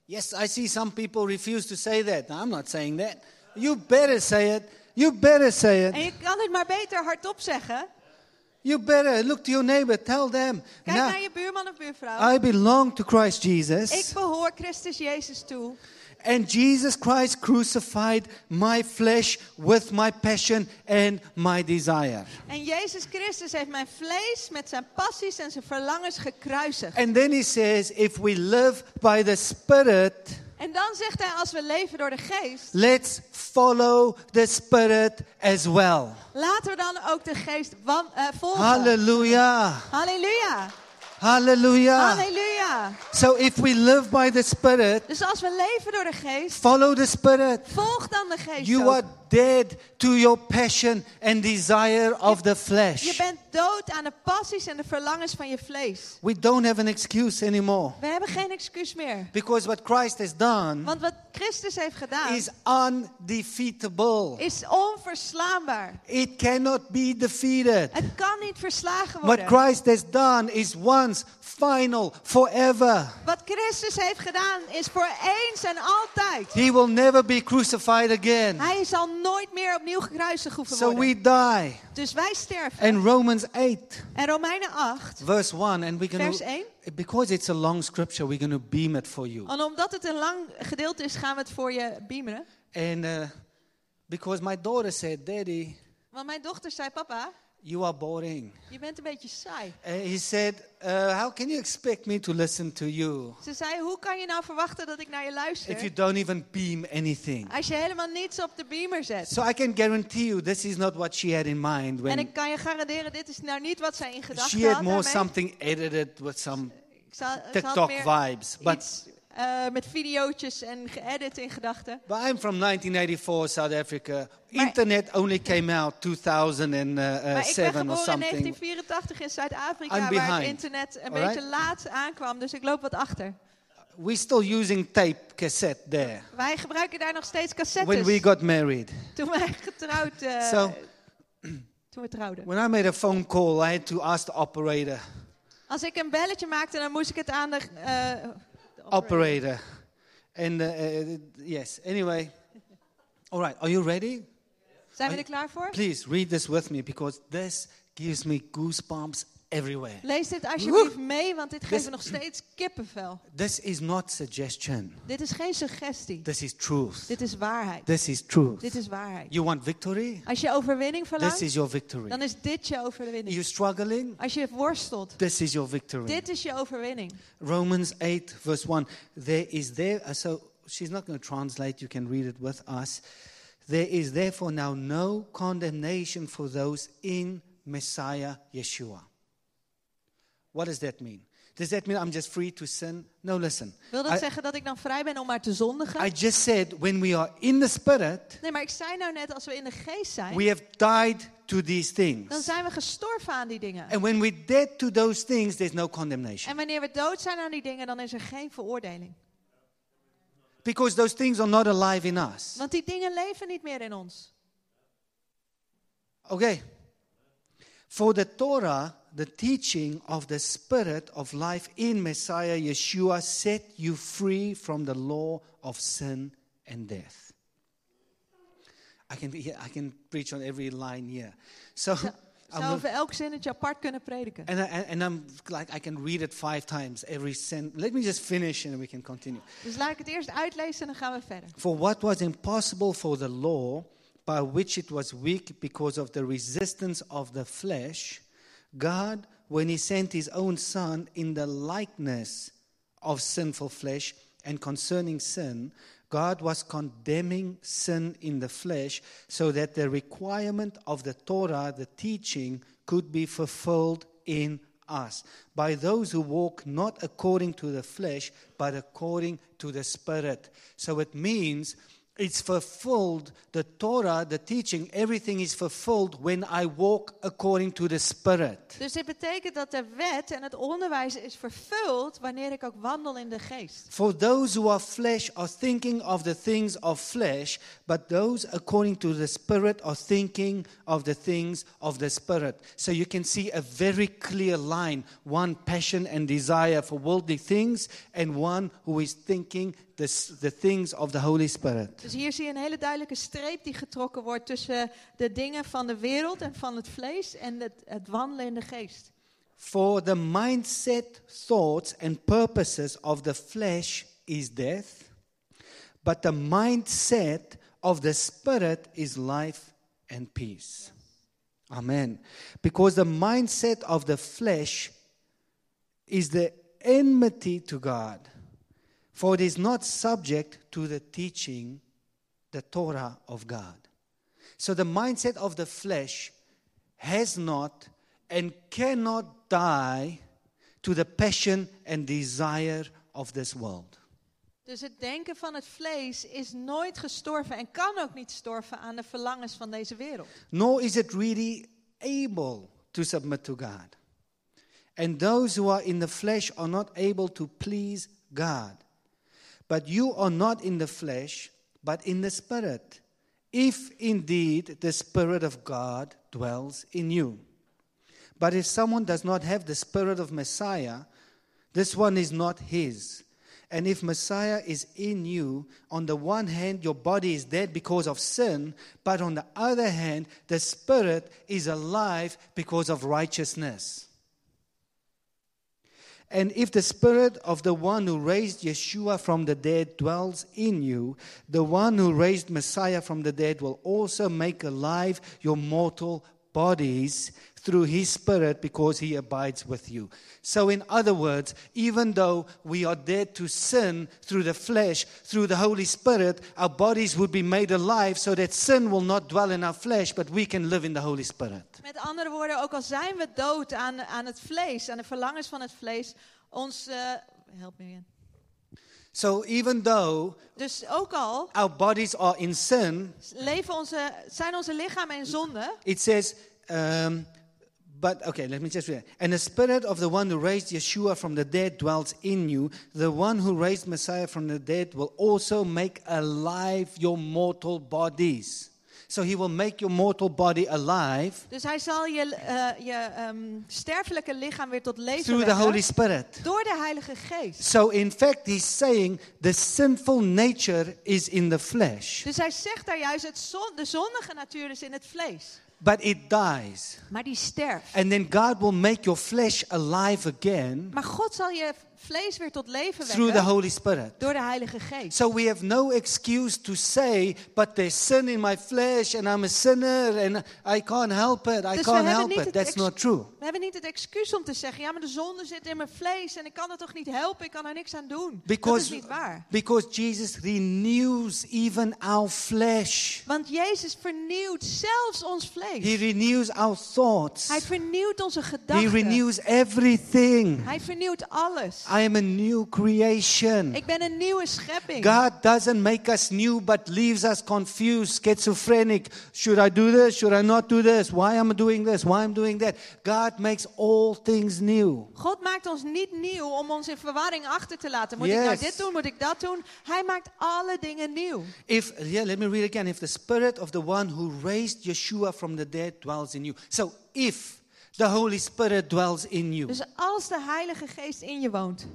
Yes, I see some people refuse to say that. I'm not saying that. You better say it. You better say En it. je kan het maar beter hardop zeggen. You better look to your neighbor. Tell them. Kijk naar je buurman of buurvrouw. I belong to Christ Ik Jesus. behoor Christus Jezus toe. And Jesus Christ crucified my flesh with my passion and my desire. En Jezus Christus heeft mijn vlees met zijn passies en zijn verlangens gekruisigd. And then he says, if we live by the Spirit, En dan zegt hij, als we leven door de geest, let's follow the Spirit as well. laten we dan ook de geest wan- eh, volgen. Hallelujah. Halleluja. Hallelujah. Halleluja. So if we live by the Spirit, Dus als we leven door de geest, follow the Spirit. volg dan de geest You ook. are dead to your passion and desire of the Je flesh. bent dood aan de passies en de verlangens van je vlees. We don't have an excuse anymore. We hebben geen excuus meer. Because what Christ has done Want wat Christus heeft gedaan is undefeatable. is onverslaanbaar. It cannot be defeated. Het kan niet verslagen What worden. Christ has done is once, final, forever. Wat Christus heeft gedaan is voor eens en altijd. He will never be crucified again. Hij zal nooit meer opnieuw gekruisigd hoeven So worden. we die. Dus wij sterven. And Romans 8, En Romeinen 8, verse 1, and going vers 1. because it's a long scripture, we're going to beam it for you. En omdat het een lang gedeelte is, gaan we het voor je beameren. And uh, because my daughter said, Daddy, Want mijn dochter zei, papa, You are boring. Je bent een beetje saai. Uh, he said, uh, How can you expect me to listen to you Ze zei, hoe kan je nou verwachten dat ik naar je if you luister? don't even beam anything? Als je helemaal niets op de beamer zet. So I can guarantee you this is not what she had in mind En when ik kan je garanderen, dit is nou niet wat zij in gedachten she had had. more daarmee. something edited with some had TikTok vibes. But eh, met videootjes en geëdit in gedachten. But I'm from 1984, South Africa. Maar- Internet only came out 2007 Maar ik ben or geboren in something. 1984 in Zuid-Afrika, waar het internet een beetje laat aankwam. Dus ik loop wat achter. We're still using tape cassette there Wij gebruiken daar nog steeds cassettes. when we got married. Toen wij getrouwd, eh, So- toen we trouwden. When I made a phone call, I had to ask the operator, Als ik een belletje maakte, dan moest ik het aan de... eh, de operator. And uh, uh, yes, anyway. [laughs] All right, are you ready? Zijn we er klaar voor? Please read this with me because this gives me goosebumps everywhere. Lees dit alsjeblieft mee, want dit geeft me nog steeds kippenvel. This is not suggestion. Dit is geen suggestie. This is truth. Dit is waarheid. This is truth. Dit is waarheid. You want victory? Als je overwinning This is your victory. dan is dit je overwinning. You struggling? Als je worstelt, This is your victory. dit is je overwinning. Romans 8, verse 1. There is there, uh, so she's not going to translate, you can read it with us. There is therefore now no condemnation for those in Messiah Yeshua. What does that mean? Does that mean I'm just free to sin? No, listen. Wil dat I, zeggen dat ik dan vrij ben om maar te zondigen? I just said when we are in the Spirit, Nee, maar ik zei nou net, als we in de geest zijn, we have died to these dan things. zijn we gestorven aan die dingen. And when we're dead to those things, there's no condemnation. En wanneer we dood zijn aan die dingen, dan is er geen veroordeling. Because those things are not alive in us. Want die dingen leven niet meer in ons. Okay. For the Torah, the teaching of the Spirit of life in Messiah Yeshua set you free from the law of sin and death. I can, I can preach on every line here. So, [laughs] zou over elk zinnetje apart kunnen prediken. and, I, and I'm like, I can read it five times every sin. Let me just finish and we can continue. Dus laat ik het eerst uitlezen en dan gaan we verder. For what was impossible for the law, by which it was weak because of the resistance of the flesh, God, when He sent His own Son in the likeness of sinful flesh, and concerning sin, God was condemning sin in the flesh so that the requirement of the Torah, the teaching, could be fulfilled in us by those who walk not according to the flesh, but according to the Spirit. So it means it's fulfilled, the Torah, the teaching, everything is fulfilled when I walk according to the Spirit. Dus dit betekent dat de wet en het onderwijs is vervuld wanneer ik ook wandel in de geest. For those who are flesh are thinking of the things of flesh, but those according to the Spirit are thinking of the things of the Spirit. So you can see a very clear line one passion and desire for worldly things, and one who is thinking the, the things of the Holy Spirit. Dus hier zie je een hele duidelijke streep die getrokken wordt tussen de dingen van de wereld en van het vlees en het, het wandelen in de geest. For the mindset, thoughts, and purposes of the flesh is death, but the mindset of the spirit is life and peace. Amen. Because the mindset of the flesh is the enmity to God, for it is not subject to the teaching, the Torah of God. So the mindset of the flesh has not and cannot die to the passion and desire of this world. Dus het denken van het vlees is nooit gestorven en kan ook niet storven aan de verlangens van deze wereld. Nor is it really able to submit to God. And those who are in the flesh are not able to please God. But you are not in the flesh, but in the Spirit. If indeed the Spirit of God dwells in you. But if someone does not have the Spirit of Messiah, this one is not his. And if Messiah is in you, on the one hand, your body is dead because of sin, but on the other hand, the Spirit is alive because of righteousness. And if the Spirit of the one who raised Yeshua from the dead dwells in you, the one who raised Messiah from the dead will also make alive your mortal bodies through his spirit because he abides with you. So, in other words, even though we are dead to sin through the flesh, through the Holy Spirit, our bodies would be made alive so that sin will not dwell in our flesh, but we can live in the Holy Spirit. Met andere woorden, ook al zijn we dood aan, aan het vlees, aan de verlangens van het vlees, ons. eh, help me again. So, even though Dus ook al our bodies are in sin, leven onze, zijn onze lichamen in zonde. it says, um, but okay, let me just read. And the spirit of the one who raised Yeshua from the dead dwells in you. The one who raised Messiah from the dead will also make alive your mortal bodies. So he will make your mortal body alive Dus hij zal je, eh, je ehm, sterfelijke lichaam weer tot leven through the Holy Spirit. door de Heilige Geest. So in fact, he's saying the sinful nature is in the flesh, Dus hij zegt daar juist, het zon, de zondige natuur is in het vlees. But it dies. Maar die sterft. And then God will make your flesh alive again Maar God zal je vlees weer tot leven through the wekken Holy Spirit. door de Heilige Geest. So we have no excuse to say, but there's sin in my flesh and I'm a sinner and I can't help it. I Dus can't help it. That's not true. We hebben niet het excuus om te zeggen, ja, maar de zonde zit in mijn vlees en ik kan het toch niet helpen, ik kan er niks aan doen. dat is Because, niet waar. because Jesus renews even our flesh. Want Jezus vernieuwt zelfs ons He vlees. renews our thoughts. Hij vernieuwt onze He gedachten. renews everything. Hij vernieuwt alles. I am a new creation. Ik ben een nieuwe schepping. God doesn't make us new but leaves us confused, schizophrenic. Should I do this? Should I not do this? Why am I doing this? Why am I doing that? God makes all things new. God maakt ons niet nieuw om ons in verwarring achter te laten. Moet ik nou dit doen? Moet ik dat doen? Hij maakt alle dingen nieuw. If yeah, let me read again. If the spirit of the one who raised Yeshua from the dead dwells in you. So if the Holy Spirit dwells in you, Dus als de Heilige Geest in je woont,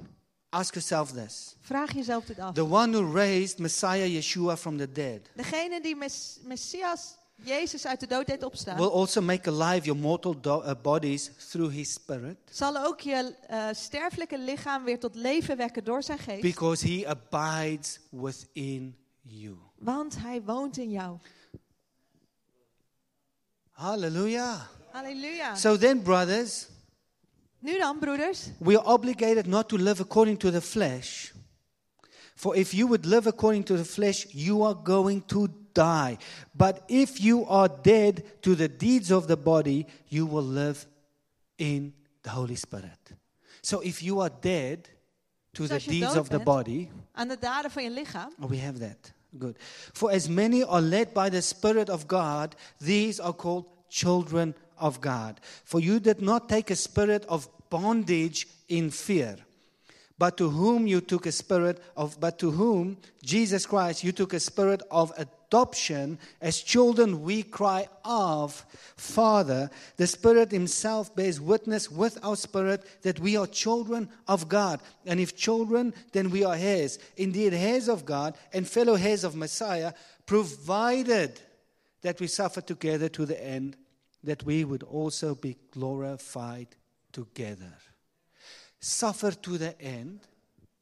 ask yourself this. vraag jezelf dit af. The one who raised Messiah Yeshua from the dead Degene die Mes- Messias, Jezus uit de dood deed opstaan, will also make alive your mortal uh, bodies through his spirit zal ook je eh, sterfelijke lichaam weer tot leven wekken door zijn geest. because he abides within you. Want hij woont in jou. Hallelujah. So then, brothers, Nu dan, broeders. we are obligated not to live according to the flesh. For if you would live according to the flesh, you are going to die. But if you are dead to the deeds of the body, you will live in the Holy Spirit. So if you are dead to Dus the deeds of the body, Aan de daden van je lichaam. oh, we have that. Good. For as many are led by the Spirit of God, these are called children of God. For you did not take a spirit of bondage in fear, but to whom you took a spirit of, but to whom, Jesus Christ, you took a spirit of adoption. As children, we cry of Father. The Spirit Himself bears witness with our spirit that we are children of God. And if children, then we are heirs. Indeed, heirs of God and fellow heirs of Messiah, provided that we suffer together to the end, that we would also be glorified together. Suffer to the end.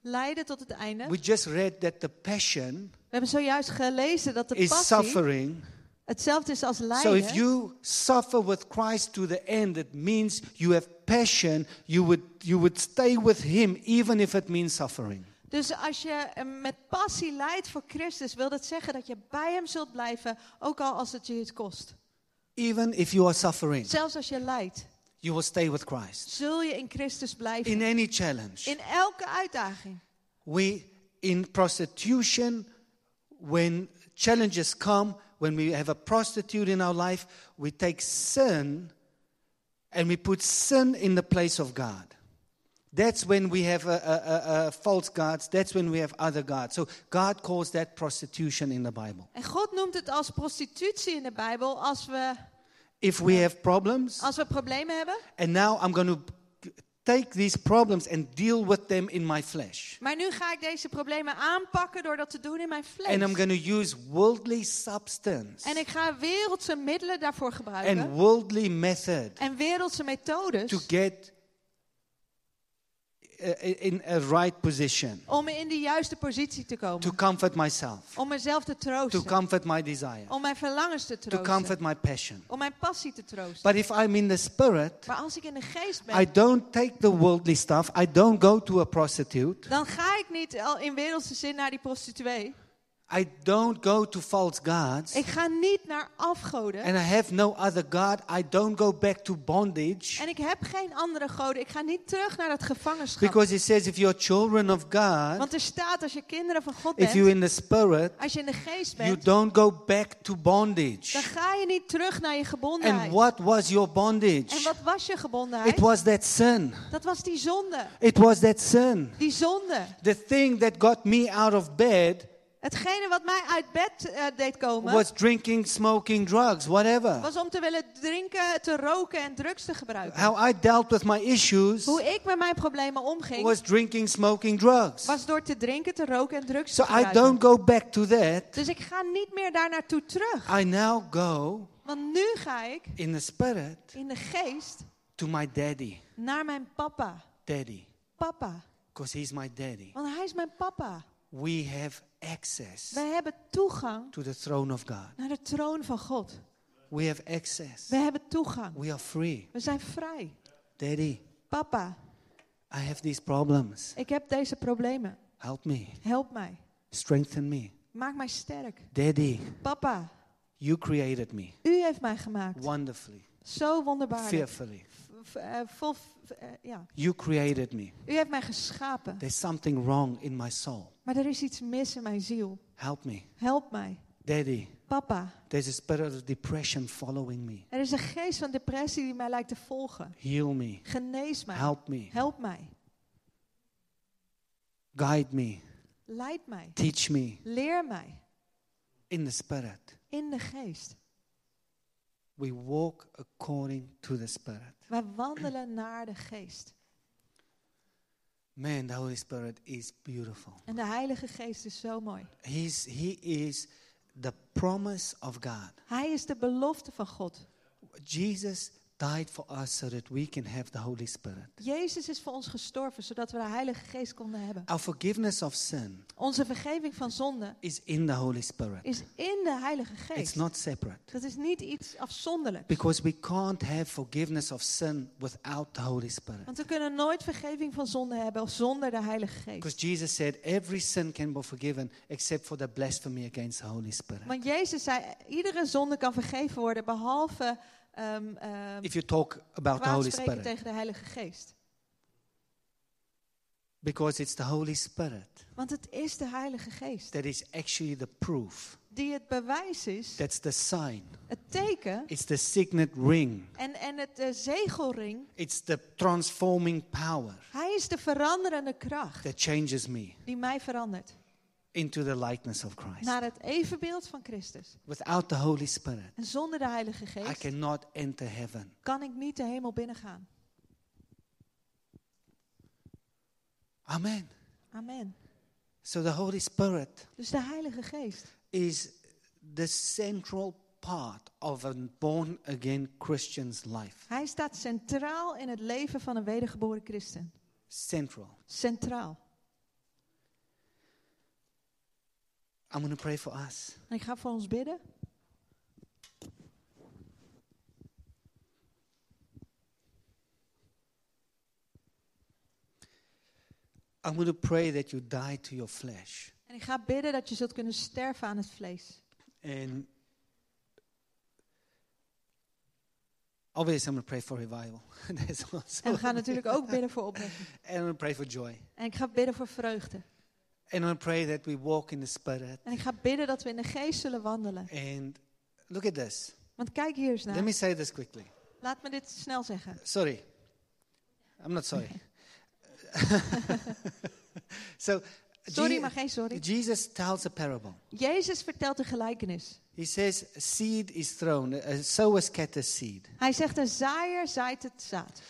Leiden tot het einde. We just read that the passion We hebben zojuist gelezen dat de is passie suffering. hetzelfde is als So lijden. if you suffer with Christ to the end, it means you have passion. You would, you would stay with Him even if it means suffering. Dus als je eh, met passie lijdt voor Christus, wil dat zeggen dat je bij Hem zult blijven, ook al als het je het kost. Even if you are suffering, Zelfs als je lijdt, you will stay with Christ. zul je in Christus blijven. In any challenge. In elke uitdaging. We, in prostitution, when challenges come, when we have a prostitute in our life, we take sin and we put sin in the place of God. That's when we have a, a, a, false gods. That's when we have other gods. So God calls that prostitution in the Bible. En God noemt het als prostitutie in de Bijbel als we, If we have problems, als we problemen hebben. and now I'm going to take these problems and deal with them in my flesh. Maar nu ga ik deze problemen aanpakken door dat te doen in mijn And I'm going to use worldly substance En ik ga wereldse middelen daarvoor gebruiken. and worldly method En wereldse methodes. to get in a right position Om in de juiste positie te to komen. comfort myself, Om mezelf te to troosten. comfort my desire, Om mijn verlangens te to comfort troosten. my passion. Om mijn passie te troosten. But if I'm in the spirit, Maar als ik in de geest I ben, don't take the worldly stuff. I don't go to a prostitute. dan ga ik niet al in wereldse zin naar die prostituee. I don't go to false gods. Ik ga niet naar afgoden. And I have no other God. I don't go back to bondage. En ik heb geen andere goden. Ik ga niet terug naar dat gevangenschap. Because it says if you're children of God, Want er staat, als je kinderen van God if you're bent, in the spirit, als je in de geest you bent, don't go back to dan bondage. ga je niet terug naar je And gebondenheid. what was your En bondage? wat was je gebondenheid? It was that sin. Dat was die zonde. It was that sin. Die zonde. The thing that got me out of bed Hetgene wat mij uit bed eh, deed komen, was drinking, smoking, drugs, whatever. was om te willen drinken, te roken en drugs te gebruiken. How I dealt with my issues Hoe ik met mijn problemen omging, was drinking, smoking, drugs. was door te drinken, te roken en drugs So te I gebruiken. don't go back to that. Dus ik ga niet meer daar naartoe terug. I now go Want nu ga ik in the spirit in de geest to my daddy. naar mijn papa. Daddy. Papa. Because he's my daddy. Want hij is mijn papa. We have access Wij hebben toegang to the throne of God. naar de troon van God. We have access. We hebben toegang. We are free. We zijn vrij. Daddy, Papa, I have these problems. ik heb deze problemen. Help me. Help mij. Strengthen me. Maak mij sterk. Daddy, Papa, you created me u heeft mij gemaakt. wonderfully, Zo wonderbaarlijk. fearfully. Eh, vol, eh, ja. You created me. U heeft mij geschapen. There's something wrong in my soul. Maar er is iets mis in mijn ziel. Help me. Help mij. Daddy, Papa, there's a spirit of depression following me. er is een geest van depressie die mij lijkt te volgen. Heal me. Genees mij. Help me. Help mij. Guide me. Leid mij. Teach me Leer mij. in the spirit. In de geest. We walk according to the spirit. Wij wandelen naar de geest. Man, the Holy Spirit is beautiful. En de Heilige Geest is zo mooi. He's, he is the promise of God. Hij is de belofte van God. Jesus died for us so that we can have the Holy Spirit. Jezus is voor ons gestorven zodat we de Heilige Geest konden hebben. Our forgiveness of sin Onze vergeving van zonde is in the Holy Spirit. is in de Heilige It's Geest. not separate. Dat is niet iets afzonderlijks. Because we can't have forgiveness of sin without the Holy Spirit. Want we kunnen nooit vergeving van zonde hebben zonder de Heilige Geest. Because Jesus said every sin can be forgiven except for the blasphemy against the Holy Spirit. Want Jezus zei, iedere zonde kan vergeven worden behalve ehm ehm, If you talk about the Holy Spirit. tegen de Heilige Geest. Because it's the Holy Spirit Want het is de Heilige Geest that is actually the proof. die het bewijs is, That's the sign. het teken It's the signet ring. en, en het eh, zegelring. It's the transforming power Hij is de veranderende kracht that changes me die mij verandert into the likeness of Christ. naar het evenbeeld van Christus. Without the Holy Spirit, En zonder de Heilige I Geest cannot enter heaven. kan ik niet de hemel binnengaan. Amen. Amen. So the Holy Spirit Dus de Heilige Geest is the central part of a born again Christian's life. Hij staat centraal in het leven van een wedergeboren christen. Central. Centraal. I'm going to pray for us. En ik ga voor ons bidden. I'm going to pray that you die to your flesh. En ik ga bidden dat je zult kunnen sterven aan het vlees. And obviously, I'm going to pray for revival. [laughs] That's also. En we gaan natuurlijk ook bidden voor opwekking. [laughs] And I'm going to pray for joy. En ik ga bidden voor vreugde. And to pray that we walk in the Spirit. En ik ga bidden dat we in de geest zullen wandelen. And look at this. Want kijk hier eens Let naar. me say this quickly. Laat me dit snel zeggen. Sorry. I'm not sorry. [laughs] so, Sorry, maar geen sorry. Jesus tells a parable. Jezus vertelt een gelijkenis. He says, seed is thrown, uh, sower scatters seed. Hij zegt, een zaaier zaait het zaad.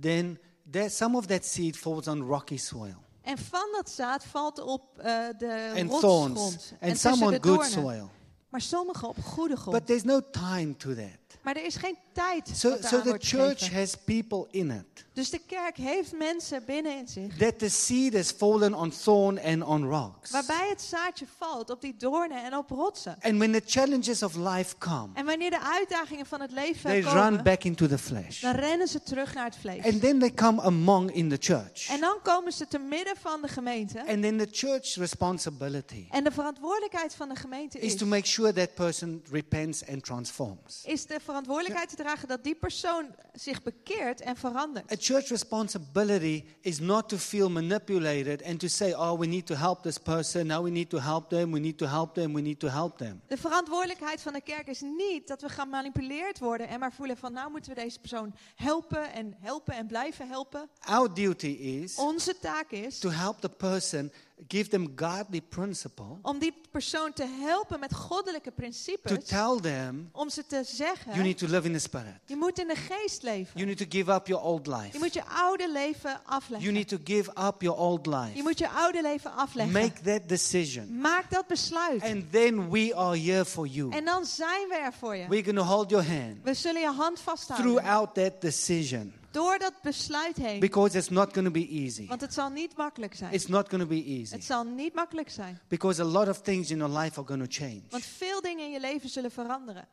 Then there, some of that seed falls on rocky soil En van dat zaad valt op eh, de and thorns, rotsgrond. and some tussen on good soil. Maar sommige op goede But grond. there's no time to that. Maar er is geen tijd. So, so the church gegeven. has people in it. Dus de kerk heeft mensen binnenin zich. That the seed has fallen on thorn and on rocks. Waarbij het zaadje valt op die doornen en op rotsen. And when the challenges of life come, En wanneer de uitdagingen van het leven they run komen, back into the flesh. dan rennen ze terug naar het vlees. And then they come among in the church. En dan komen ze te midden van de gemeente. And then the church responsibility En de verantwoordelijkheid van de gemeente is is, to make sure that person repents and transforms. is de verantwoordelijkheid te dragen dat die persoon zich bekeert en verandert. A church responsibility is not to feel manipulated and to say, oh, we need to help this person, now we need to help them, we need to help them, we need to help them. De verantwoordelijkheid van de kerk is niet dat we gemanipuleerd worden en maar voelen van nou moeten we deze persoon helpen en helpen en blijven helpen. Our duty is Onze taak is to help the person, give them godly principle, om die persoon te helpen met goddelijke to principes. tell them Om ze te zeggen, you need to live in the spirit. je moet in de geest leven. You need to give up your old Je life. moet je oude leven You afleggen. need to give up your old Je life. moet je oude leven afleggen. Make that decision. Maak dat besluit. And then we are here for you. En dan zijn we er voor je. We're going to hold your hand We zullen je hand vasthouden. throughout that decision Door dat besluit heen. because it's not going to be easy. Want het zal niet makkelijk zijn. It's not going to be easy Het zal niet makkelijk zijn. because a lot of things in your life are going to change. Want veel dingen in je leven zullen veranderen.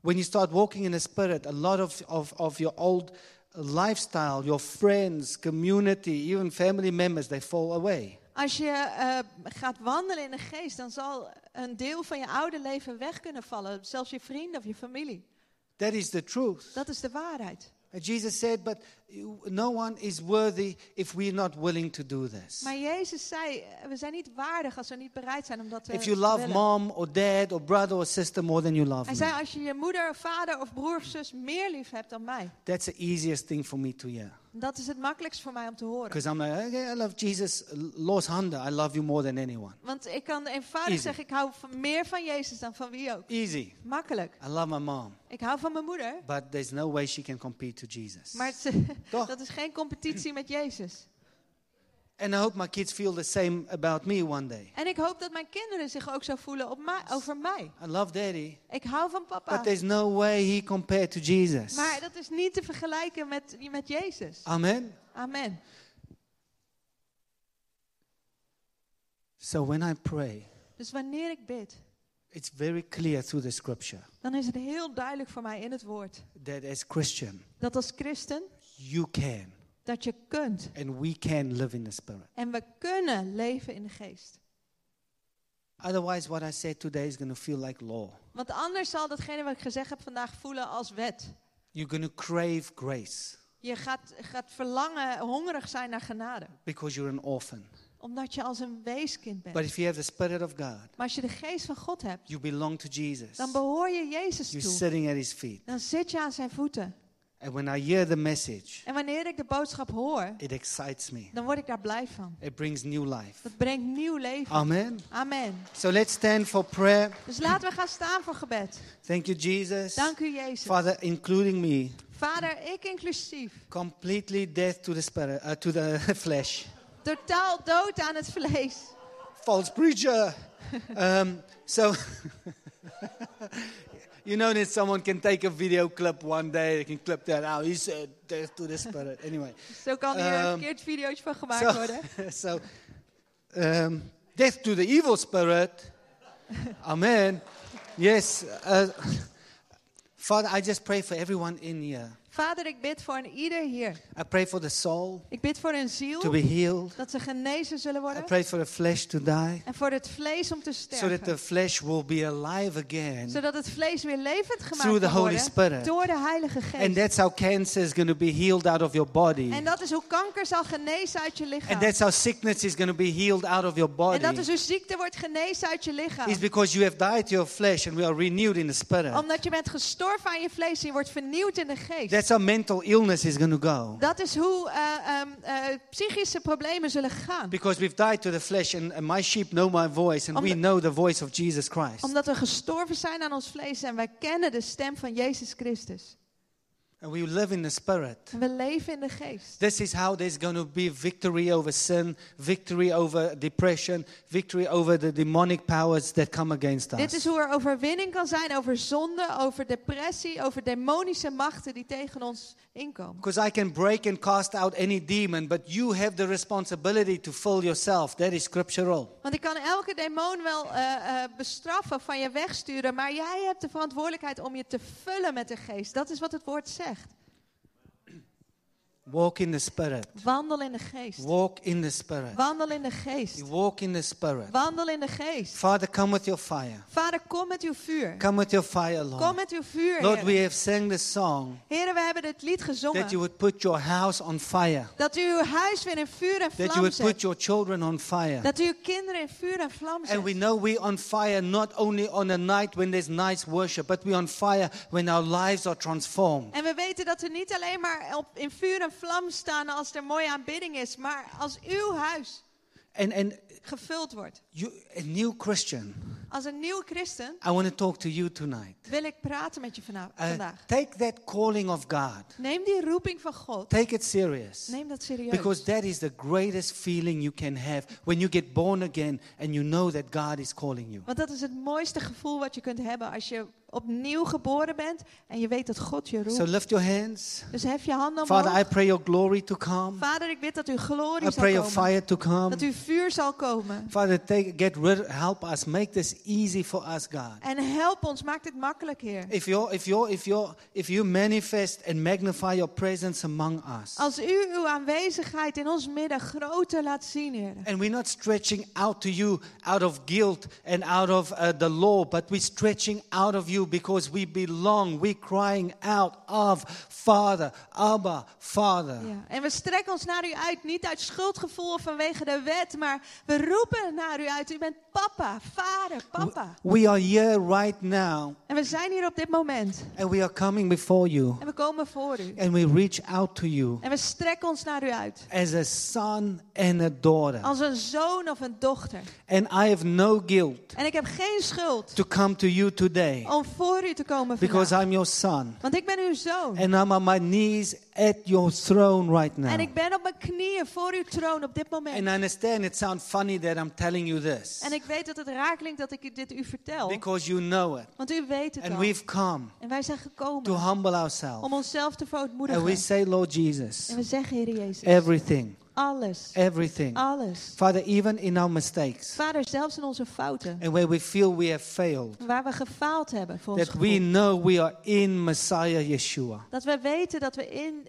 When you start walking in the spirit, a lot of, of, of your old lifestyle, your friends, community, even family members, they fall away. Als je eh, gaat wandelen in de geest, dan zal een deel van je oude leven weg kunnen vallen. Zelfs je vrienden of je familie. That is the truth. Dat is de waarheid. Jesus said, but no one is worthy if we're not willing to do this. Maar Jezus zei, eh, we zijn niet waardig als we niet bereid zijn om dat te, If you love willen. mom or dad or brother or sister more than you love Hij zei, me, als je je moeder, vader of broer of zus meer lief hebt dan mij. that's the easiest thing for me to hear. Dat is het makkelijkst voor mij om te horen. Because I'm like, okay, I love Jesus. Los Honda, I love you more than anyone. Want ik kan eenvoudig Easy. zeggen, ik hou van, meer van Jezus dan van wie ook. Easy. Makkelijk. I love my mom. Ik hou van mijn moeder, But there's no way she can compete to Jesus. maar is- Toch? dat is geen competitie met Jezus. And I hope my kids feel the same about me one day. En ik hoop dat mijn kinderen zich ook zo voelen op mij, over mij. I love daddy, Ik hou van papa. but there's no way he compared to Jesus. Maar dat is niet te vergelijken met, met Jezus. Amen. Amen. So when I pray, Dus wanneer ik bid, it's very clear through the scripture dan is het heel duidelijk voor mij in het woord. that as Christian, Dat als christen, you can dat je kunt. and we can live in the spirit. En we kunnen leven in de geest. Otherwise, what I said today is going to feel like law. Want anders zal datgene wat ik gezegd heb vandaag voelen als wet. You're going to crave grace Je gaat, gaat verlangen, hongerig zijn naar genade. because you're an orphan. Omdat je als een weeskind bent. But if you have the Spirit of God, Maar als je de geest van God hebt, you belong to Jesus. dan behoor je Jezus You're toe. sitting at His feet. Dan zit je aan zijn voeten. And when I hear the message, En wanneer ik de boodschap hoor, it excites me. dan word ik daar blij van. It brings new life. Dat brengt nieuw leven. Amen. Amen. So let's stand for prayer. Dus laten we gaan staan voor gebed. Thank you, Jesus. Dank u, Jezus. Father, including me, Vader, ik inclusief. completely death to the spirit, uh, to the [laughs] flesh. Totaal dood aan het vlees. False preacher. [laughs] um, so, [laughs] you know that someone can take a video clip one day, they can clip that out. He said death to the spirit. Anyway, Zo kan hier een Ehm, verkeerd videootje van gemaakt so, worden. [laughs] so um, death to the evil spirit. Amen. Yes. Uh, Father, I just pray for everyone in here. Vader, ik bid voor een ieder hier. I pray for the soul Ik bid voor to ziel, be healed. dat ze genezen zullen I worden. pray for the flesh to die, En voor het vlees om te so that the sterven. flesh will be alive again. Zodat het vlees weer levend Through gemaakt the kan Holy worden Spirit. door de Heilige And Geest. that's how cancer is going to be healed out of your body. En dat is hoe kanker zal genezen uit je And lichaam. that's how sickness is going to be healed out of your En body. dat is hoe ziekte wordt genezen uit je lichaam. It's because you have died to your flesh and we are renewed in the spirit. Omdat je bent gestorven aan je vlees en je wordt vernieuwd in de geest. That's how mental illness is going to go. Dat is hoe eh, ehm, eh, psychische problemen zullen gaan. Because we've died to the flesh and, and my sheep know my voice and we Omdat- know the voice of Jesus Christ. Omdat we gestorven zijn aan ons vlees en wij kennen de stem van Jezus Christus. And we live in the Spirit. We leven in de geest. This is how there's going to be victory over sin, victory over depression, victory over the demonic powers that come against Dit is us. hoe er overwinning kan zijn over zonde, over depressie, over demonische machten die tegen ons inkomen. Because I can break and cast out any demon, but you have the responsibility to fill yourself. That is scriptural. Want ik kan elke demon wel eh, eh, bestraffen, van je wegsturen, maar jij hebt de verantwoordelijkheid om je te vullen met de geest. Dat is wat het woord zegt. Walk in the Spirit. Wandel in de geest. Walk in the Spirit. Wandel in de geest. Walk in the Spirit. Wandel in de geest. Father, come with your fire. Vader, kom met uw vuur. Come with your fire, Kom Lord. met uw vuur, Lord, we have sang this song Heren, we hebben dit lied that you gezongen. would put your house on fire, Dat u uw huis weer in vuur en that you vlam would put zet. your children on fire. Dat u uw kinderen in vuur en vlam And we zet. know we're on fire not only on a night when there's nice worship, but we're on fire when our lives are transformed. En we weten dat we niet alleen maar op, in vuur en vlam staan als er mooie aanbidding is, maar als uw huis And, and gevuld wordt. you, a new Christian, Als een nieuwe christen I want to talk to you tonight. wil ik praten met je vana- Uh, vandaag. take that calling of God, Neem die roeping van God. take it serious. Neem dat serieus. Because that is the greatest feeling you can have when you get born again and you know that God is calling you. Want dat is het mooiste gevoel wat je kunt hebben als je opnieuw geboren bent en je weet dat God je roept. So lift your hands. Dus hef je handen Father, I omhoog. pray your glory to come. Vader, ik bid dat uw glorie I zal pray your komen. fire to come. Dat uw vuur zal komen. Father, take, get rid, help us, make this easy for us, God. En help ons, maak dit makkelijk, Heer. If you if you if you if you manifest and magnify your presence among us, Als u uw aanwezigheid in ons midden groter laat zien, Heer. and we're not stretching out to you out of guilt and out of uh, the law, but we're stretching out of you because we belong. We're crying out of Father, Abba, Father. Ja. En we strekken ons naar u uit, niet uit schuldgevoel vanwege de wet, maar we roepen naar u uit. U bent papa, vader, papa. We are here right now, En we zijn hier op dit moment. and we are coming before you, En we komen voor u. and we reach out to you En we strekken ons naar u uit. as a son and a daughter. Als een zoon of een dochter. And I have no guilt En ik heb geen schuld to come to you today om voor u te komen because. I'm your son. Want ik ben uw zoon. And I'm on my knees at your throne right now. En ik ben op mijn knieën voor uw troon op dit moment. And I understand it sounds funny that I'm telling you this En ik weet dat het raar klinkt dat ik dit u vertel. because you know it. Want u weet het And al. we've come En wij zijn gekomen to humble om ourselves. onszelf te And we verootmoedigen. say, Lord Jesus, En we zeggen, Heer Jezus, everything, alles, everything. alles. Father, even in our mistakes Vader, zelfs in onze fouten, and where we feel we have failed, waar we gefaald hebben voor ons that we gevoel. know we are in Messiah Yeshua. Dat we weten dat we in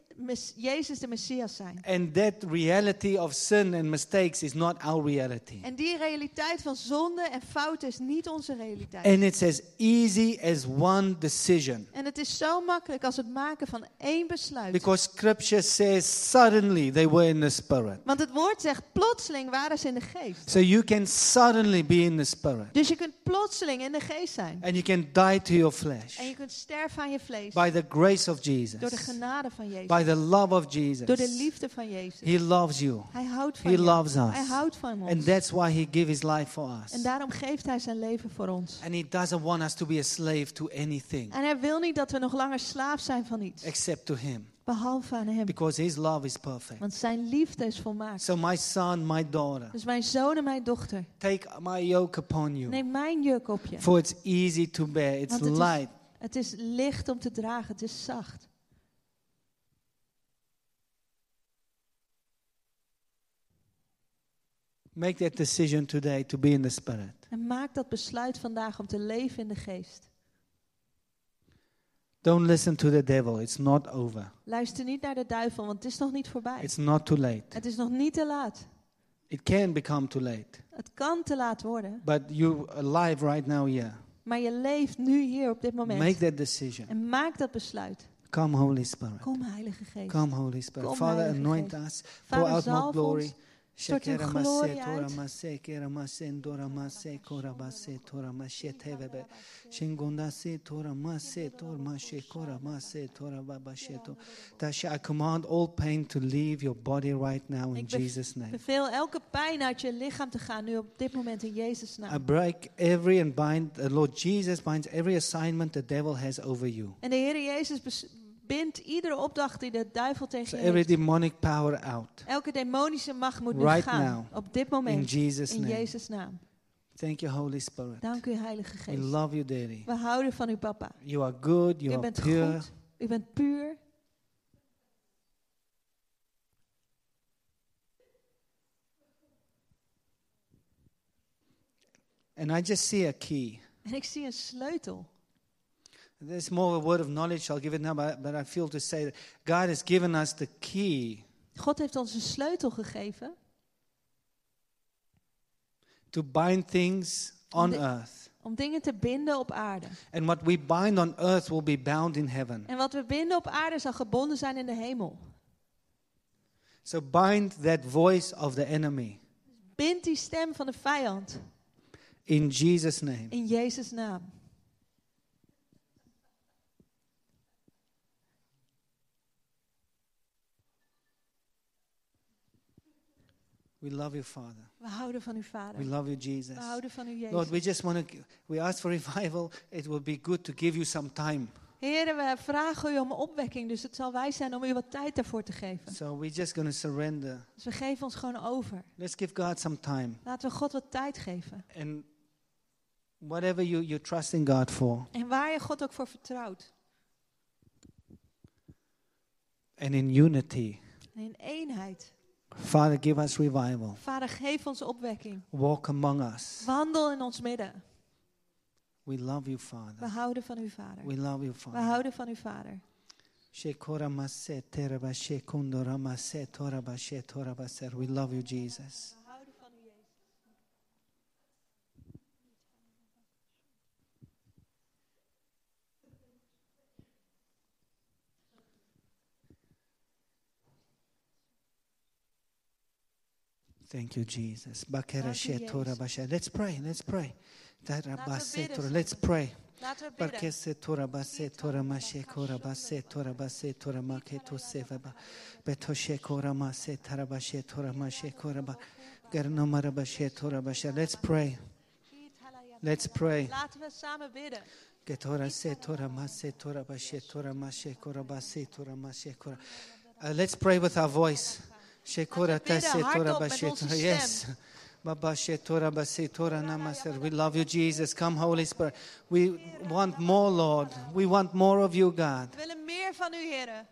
Jezus de Messias zijn. And that reality of sin and mistakes is not our reality. En die realiteit van zonde en fouten is niet onze realiteit. And it's as easy as one decision. En het is zo makkelijk als het maken van één besluit. Because scripture says suddenly they were in the spirit. Want het woord zegt, plotseling waren ze in de geest. So you can suddenly be in the spirit. Dus je kunt plotseling in de geest zijn. And you can die to your flesh En je kunt sterven aan je vlees. by the grace of Door de Jesus, genade van Jezus. by the love of Door de Jesus. liefde van Jezus. He loves you. Hij houdt van He je. loves us. Hij houdt van ons. And that's why he gave his life for En us. daarom geeft hij zijn leven voor ons. And he doesn't want us to be a slave to anything En hij wil niet dat we nog langer slaaf zijn van iets. except to him. Behalve aan hem. Because his love is perfect. Want zijn liefde is volmaakt. So my son, my daughter, Dus mijn zoon en mijn dochter. take my yoke upon you. Neem mijn juk op je. For it's easy to bear. It's Want het is- light. Het is licht om te dragen. Het is zacht. Make that decision today to be in the spirit. En maak dat besluit vandaag om te leven in de geest. Don't listen to the devil. It's not over. Luister niet naar de duivel, want het is nog niet voorbij. It's not too late. Het is nog niet te laat. It can become too late. Het kan te laat worden. But you alive right now here. Maar je leeft nu hier op dit moment. Make that decision. En maak dat besluit. Come, Holy Spirit. Kom, Heilige Geest. Come, Holy Spirit. Kom, Father, Heilige anoint Geest. us. Pour Vader, out more glory. ons. Stort uw glorie uit. Tasha, I command all pain to leave your body right now in Ik Jesus' name. Beveel elke pijn uit je lichaam te gaan nu op dit moment in Jezus' I naam. break every and bind, the Lord Jesus binds every assignment the devil has over you. En de Heer Jezus bind iedere opdracht die de duivel So tegen je every heeft. demonic power out. Elke demonische macht moet nu Right gaan. now. Op dit In moment. Jesus' In. Jezus' naam. Thank you, Holy Spirit. Dank u, Heilige We Geest. love you, Daddy. We houden van u, papa. You are good. You U are bent pure. goed. U bent puur. And I just see a key. En ik zie een sleutel. There's more a word of knowledge. I'll give it now, but, but I feel to say that God has given us the key God heeft ons een sleutel gegeven to bind things on earth. om dingen te binden op aarde. And what we bind on earth will be bound in heaven. En wat we binden op aarde zal gebonden zijn in de hemel. So bind that voice of the enemy Bind die stem van de vijand in Jesus' name. in Jezus' naam. We love you, Father. We houden van u, Vader. We love you, Jesus. We houden van u, Jezus. Lord, we just want to, we ask for revival. It will be good to give you some time. Heren, we vragen u om opwekking, dus het zal wijs zijn om u wat tijd daarvoor te geven. So we're just going to surrender. Dus we geven ons gewoon over. Let's give God some time. Laten we God wat tijd geven. And whatever you, you trust in God for, En waar je God ook voor vertrouwt. and in unity, En in eenheid. Father, give us revival. Vader, geef ons opwekking. Walk among us. Wandel in ons midden. We love you, We Father. houden van u, Vader. We love you, We Father. houden van u, Vader. Shekora maset teraba shekundora maset toraba she toraba ser. We love you, Jesus. Thank you, Jesus. Bakera Dank u, she Jezus. toraba she. Let's pray. Let's pray. Taraba Laten we se bidden, tora- samen. Let's pray. Laten we bidden. Barkese toraba se torama she koraba se toraba se torama ke to sevaba. Beto she korama se taraba she torama she koraba. Gerno maraba she toraba she. Let's pray. Let's pray. Laten we samen bidden. Getora se tora ma se tora ba she tora ma she kora ba se tora ma she kora. Uh, let's pray with our voice. She kora ta bidden se tora hardop ba met she onze tora. stem. Yes. Baba she tora ba se tora namaste. We love you, Jesus. Come, Holy Spirit. We want more, Lord. We want more of you, God. We willen meer van u, heren.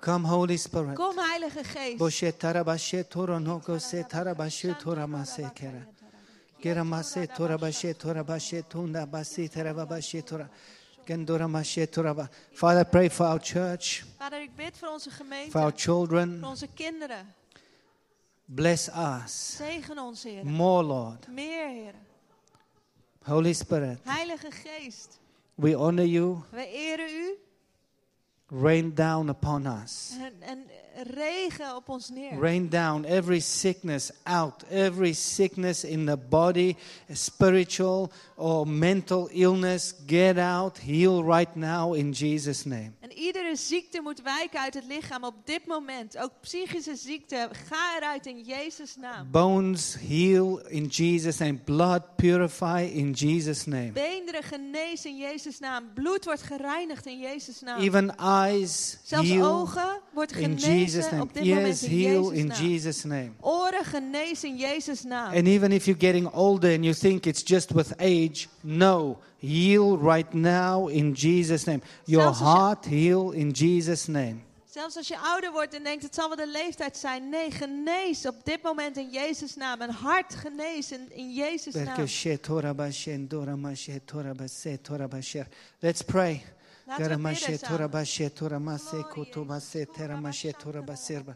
Come, Holy Spirit. Kom, Heilige Geest. Bo she tara ba she tora no go se tara ba she tora ma se kera. Gera ma se tora ba she tora ba she tunda ba se tera ba ba she tora. Gendora ma she tora ba. Father, pray for our church, Vader, ik bid voor onze gemeente. for our children. Voor onze kinderen. Bless us Zegen ons, heren. more, Lord. Meer, heren. Holy Spirit, Heilige Geest. we honor you. We eren u. Rain down upon us. En, en regen op ons neer. Rain down every sickness out, every sickness in the body, spiritual or mental illness. Get out, heal right now in Jesus' name. En iedere ziekte moet wijken uit het lichaam op dit moment. Ook psychische ziekte. Ga eruit in Jezus' naam. Bones heal in Jesus' name. Blood purify in Jesus' name. Beenderen genezen in Jezus' naam. Bloed wordt gereinigd in Jezus' naam. Even eyes Zelfs heal ogen wordt in Jesus' name. op dit in heal in. Jesus' name. Oren genezen in Jezus' naam. And even if you're getting older and you think it's just with age, no. Heal right now in Jesus' name. Your heart heal in Jesus' name. Zelfs als je ouder wordt en denkt het zal wel de leeftijd zijn. Nee, genees op dit moment in Jezus' naam. Een hart genezen in Jezus' naam. Let's pray. Garamashe torabashe toramase kotobase teramashe torabaserba.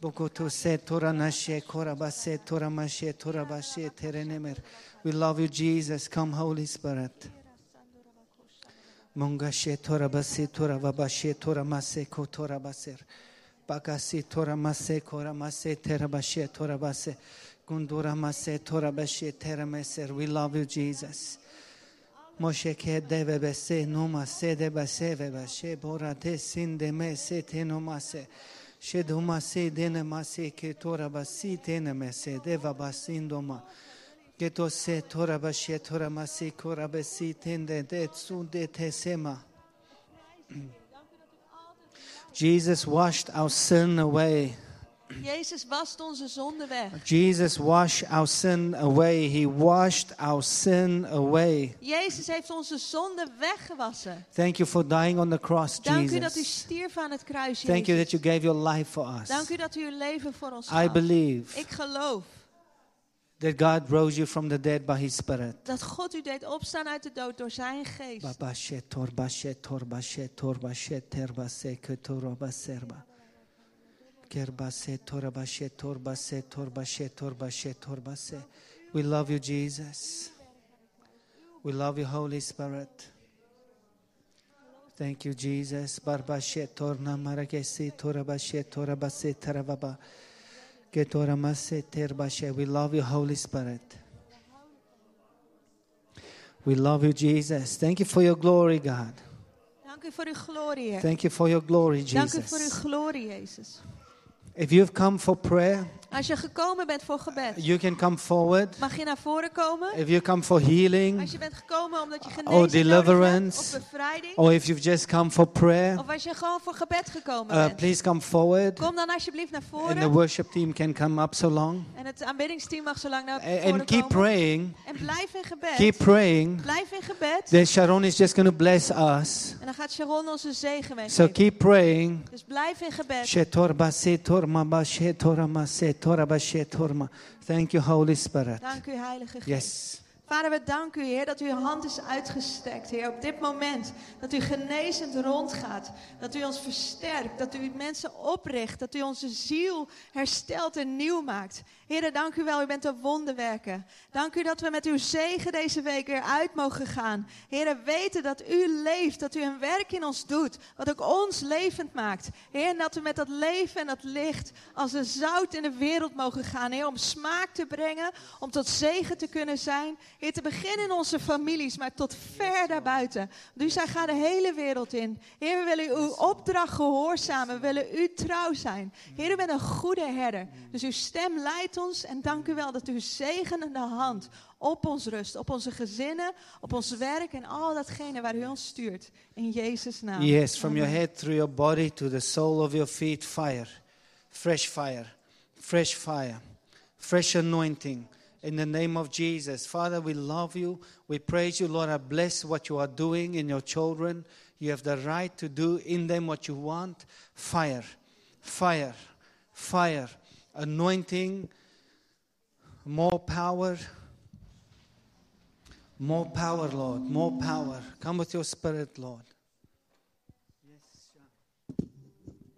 Bokotose toranashe korabase toramashe torabashe terenemer. We love you, Jesus. Come, Holy Spirit. Mungashe torabase toravabashe toramase kotorabaser. Bagasi toramase koramase terabashe torabase. Gundura mase meser. We love you, Jesus. Moshe ke deve se sin de me se te se. Se ma se ke tora me se de va basin doma ke to se tora tora ma se kora de de te [clears throat] Jesus washed our sin away. Jezus wast onze zonde weg. Jesus washed our sin away. He washed our sin away. Jezus heeft onze zonde weggewassen. Thank you for dying on the cross, Dank u dat u Jesus. stierf aan het kruis, Thank you that Jezus. you gave your life for us. Dank u dat u uw leven voor ons I gaf. believe Ik geloof that God rose you from the dead by His Spirit. dat God u deed opstaan uit de dood door zijn geest. Baba she torba she torba she torba she terba se ke toroba serba. Kerba se torba she torba se torba she torba she torba se. We love you, Jesus. We love you, Holy Spirit. Thank you, Jesus. Barba she torna marake se torba she torba se terababa. Ke torama se terba she. We love you, Holy Spirit. We love you, Jesus. Thank you for your glory, God. Dank u voor uw glorie, Heer. Thank you for your glory, Dank u voor uw Jesus. glorie, Jezus. If you've come for prayer, Als je gekomen bent voor gebed, you can come forward. mag je naar voren komen. If you come for healing, Als je bent gekomen omdat je Or genezing hebt, deliverance. of bevrijding, or if you've just come for prayer, of als je gewoon voor gebed gekomen uh, bent, please come forward. kom dan alsjeblieft naar And the voren. worship team can come up so long. En het aanbiddingsteam mag zo lang naar voren And keep komen. praying. En blijf in gebed. Keep praying. Blijf in gebed. Then Sharon is just going to bless us. En dan gaat Sharon onze zegen So meegeven. keep praying. Dus blijf in gebed. Ba shetorama setoraba shetorma. Thank you, Holy Spirit. Dank u, Heilige Geest. Yes. Vader, we danken u, Heer, dat uw hand is uitgestrekt, Heer, op dit moment. Dat u genezend rondgaat. Dat u ons versterkt. Dat u mensen opricht. Dat u onze ziel herstelt en nieuw maakt. Heer, dank u wel, u bent een wonderwerker. Dank u dat we met uw zegen deze week weer uit mogen gaan. Heer, weten dat u leeft, dat u een werk in ons doet, wat ook ons levend maakt. Heer, en dat we met dat leven en dat licht als een zout in de wereld mogen gaan. Heer, om smaak te brengen, om tot zegen te kunnen zijn. Heer, te beginnen in onze families, maar tot ver daarbuiten. Dus zij gaat de hele wereld in. Heer, we willen uw opdracht gehoorzamen. We willen u trouw zijn. Heer, u bent een goede herder. Dus uw stem leidt ons. En dank u wel dat uw zegenende hand op ons rust. Op onze gezinnen, op ons werk en al datgene waar u ons stuurt. In Jezus' naam. Yes, from your head through your body to the sole of your feet, fire. Fresh fire. Fresh fire. Fresh anointing. In the name of Jesus. Father, we love you. We praise you, Lord. I bless what you are doing in your children. You have the right to do in them what you want. Fire. Fire. Fire. Anointing. More power. More power, Lord. More power. Come with your spirit, Lord.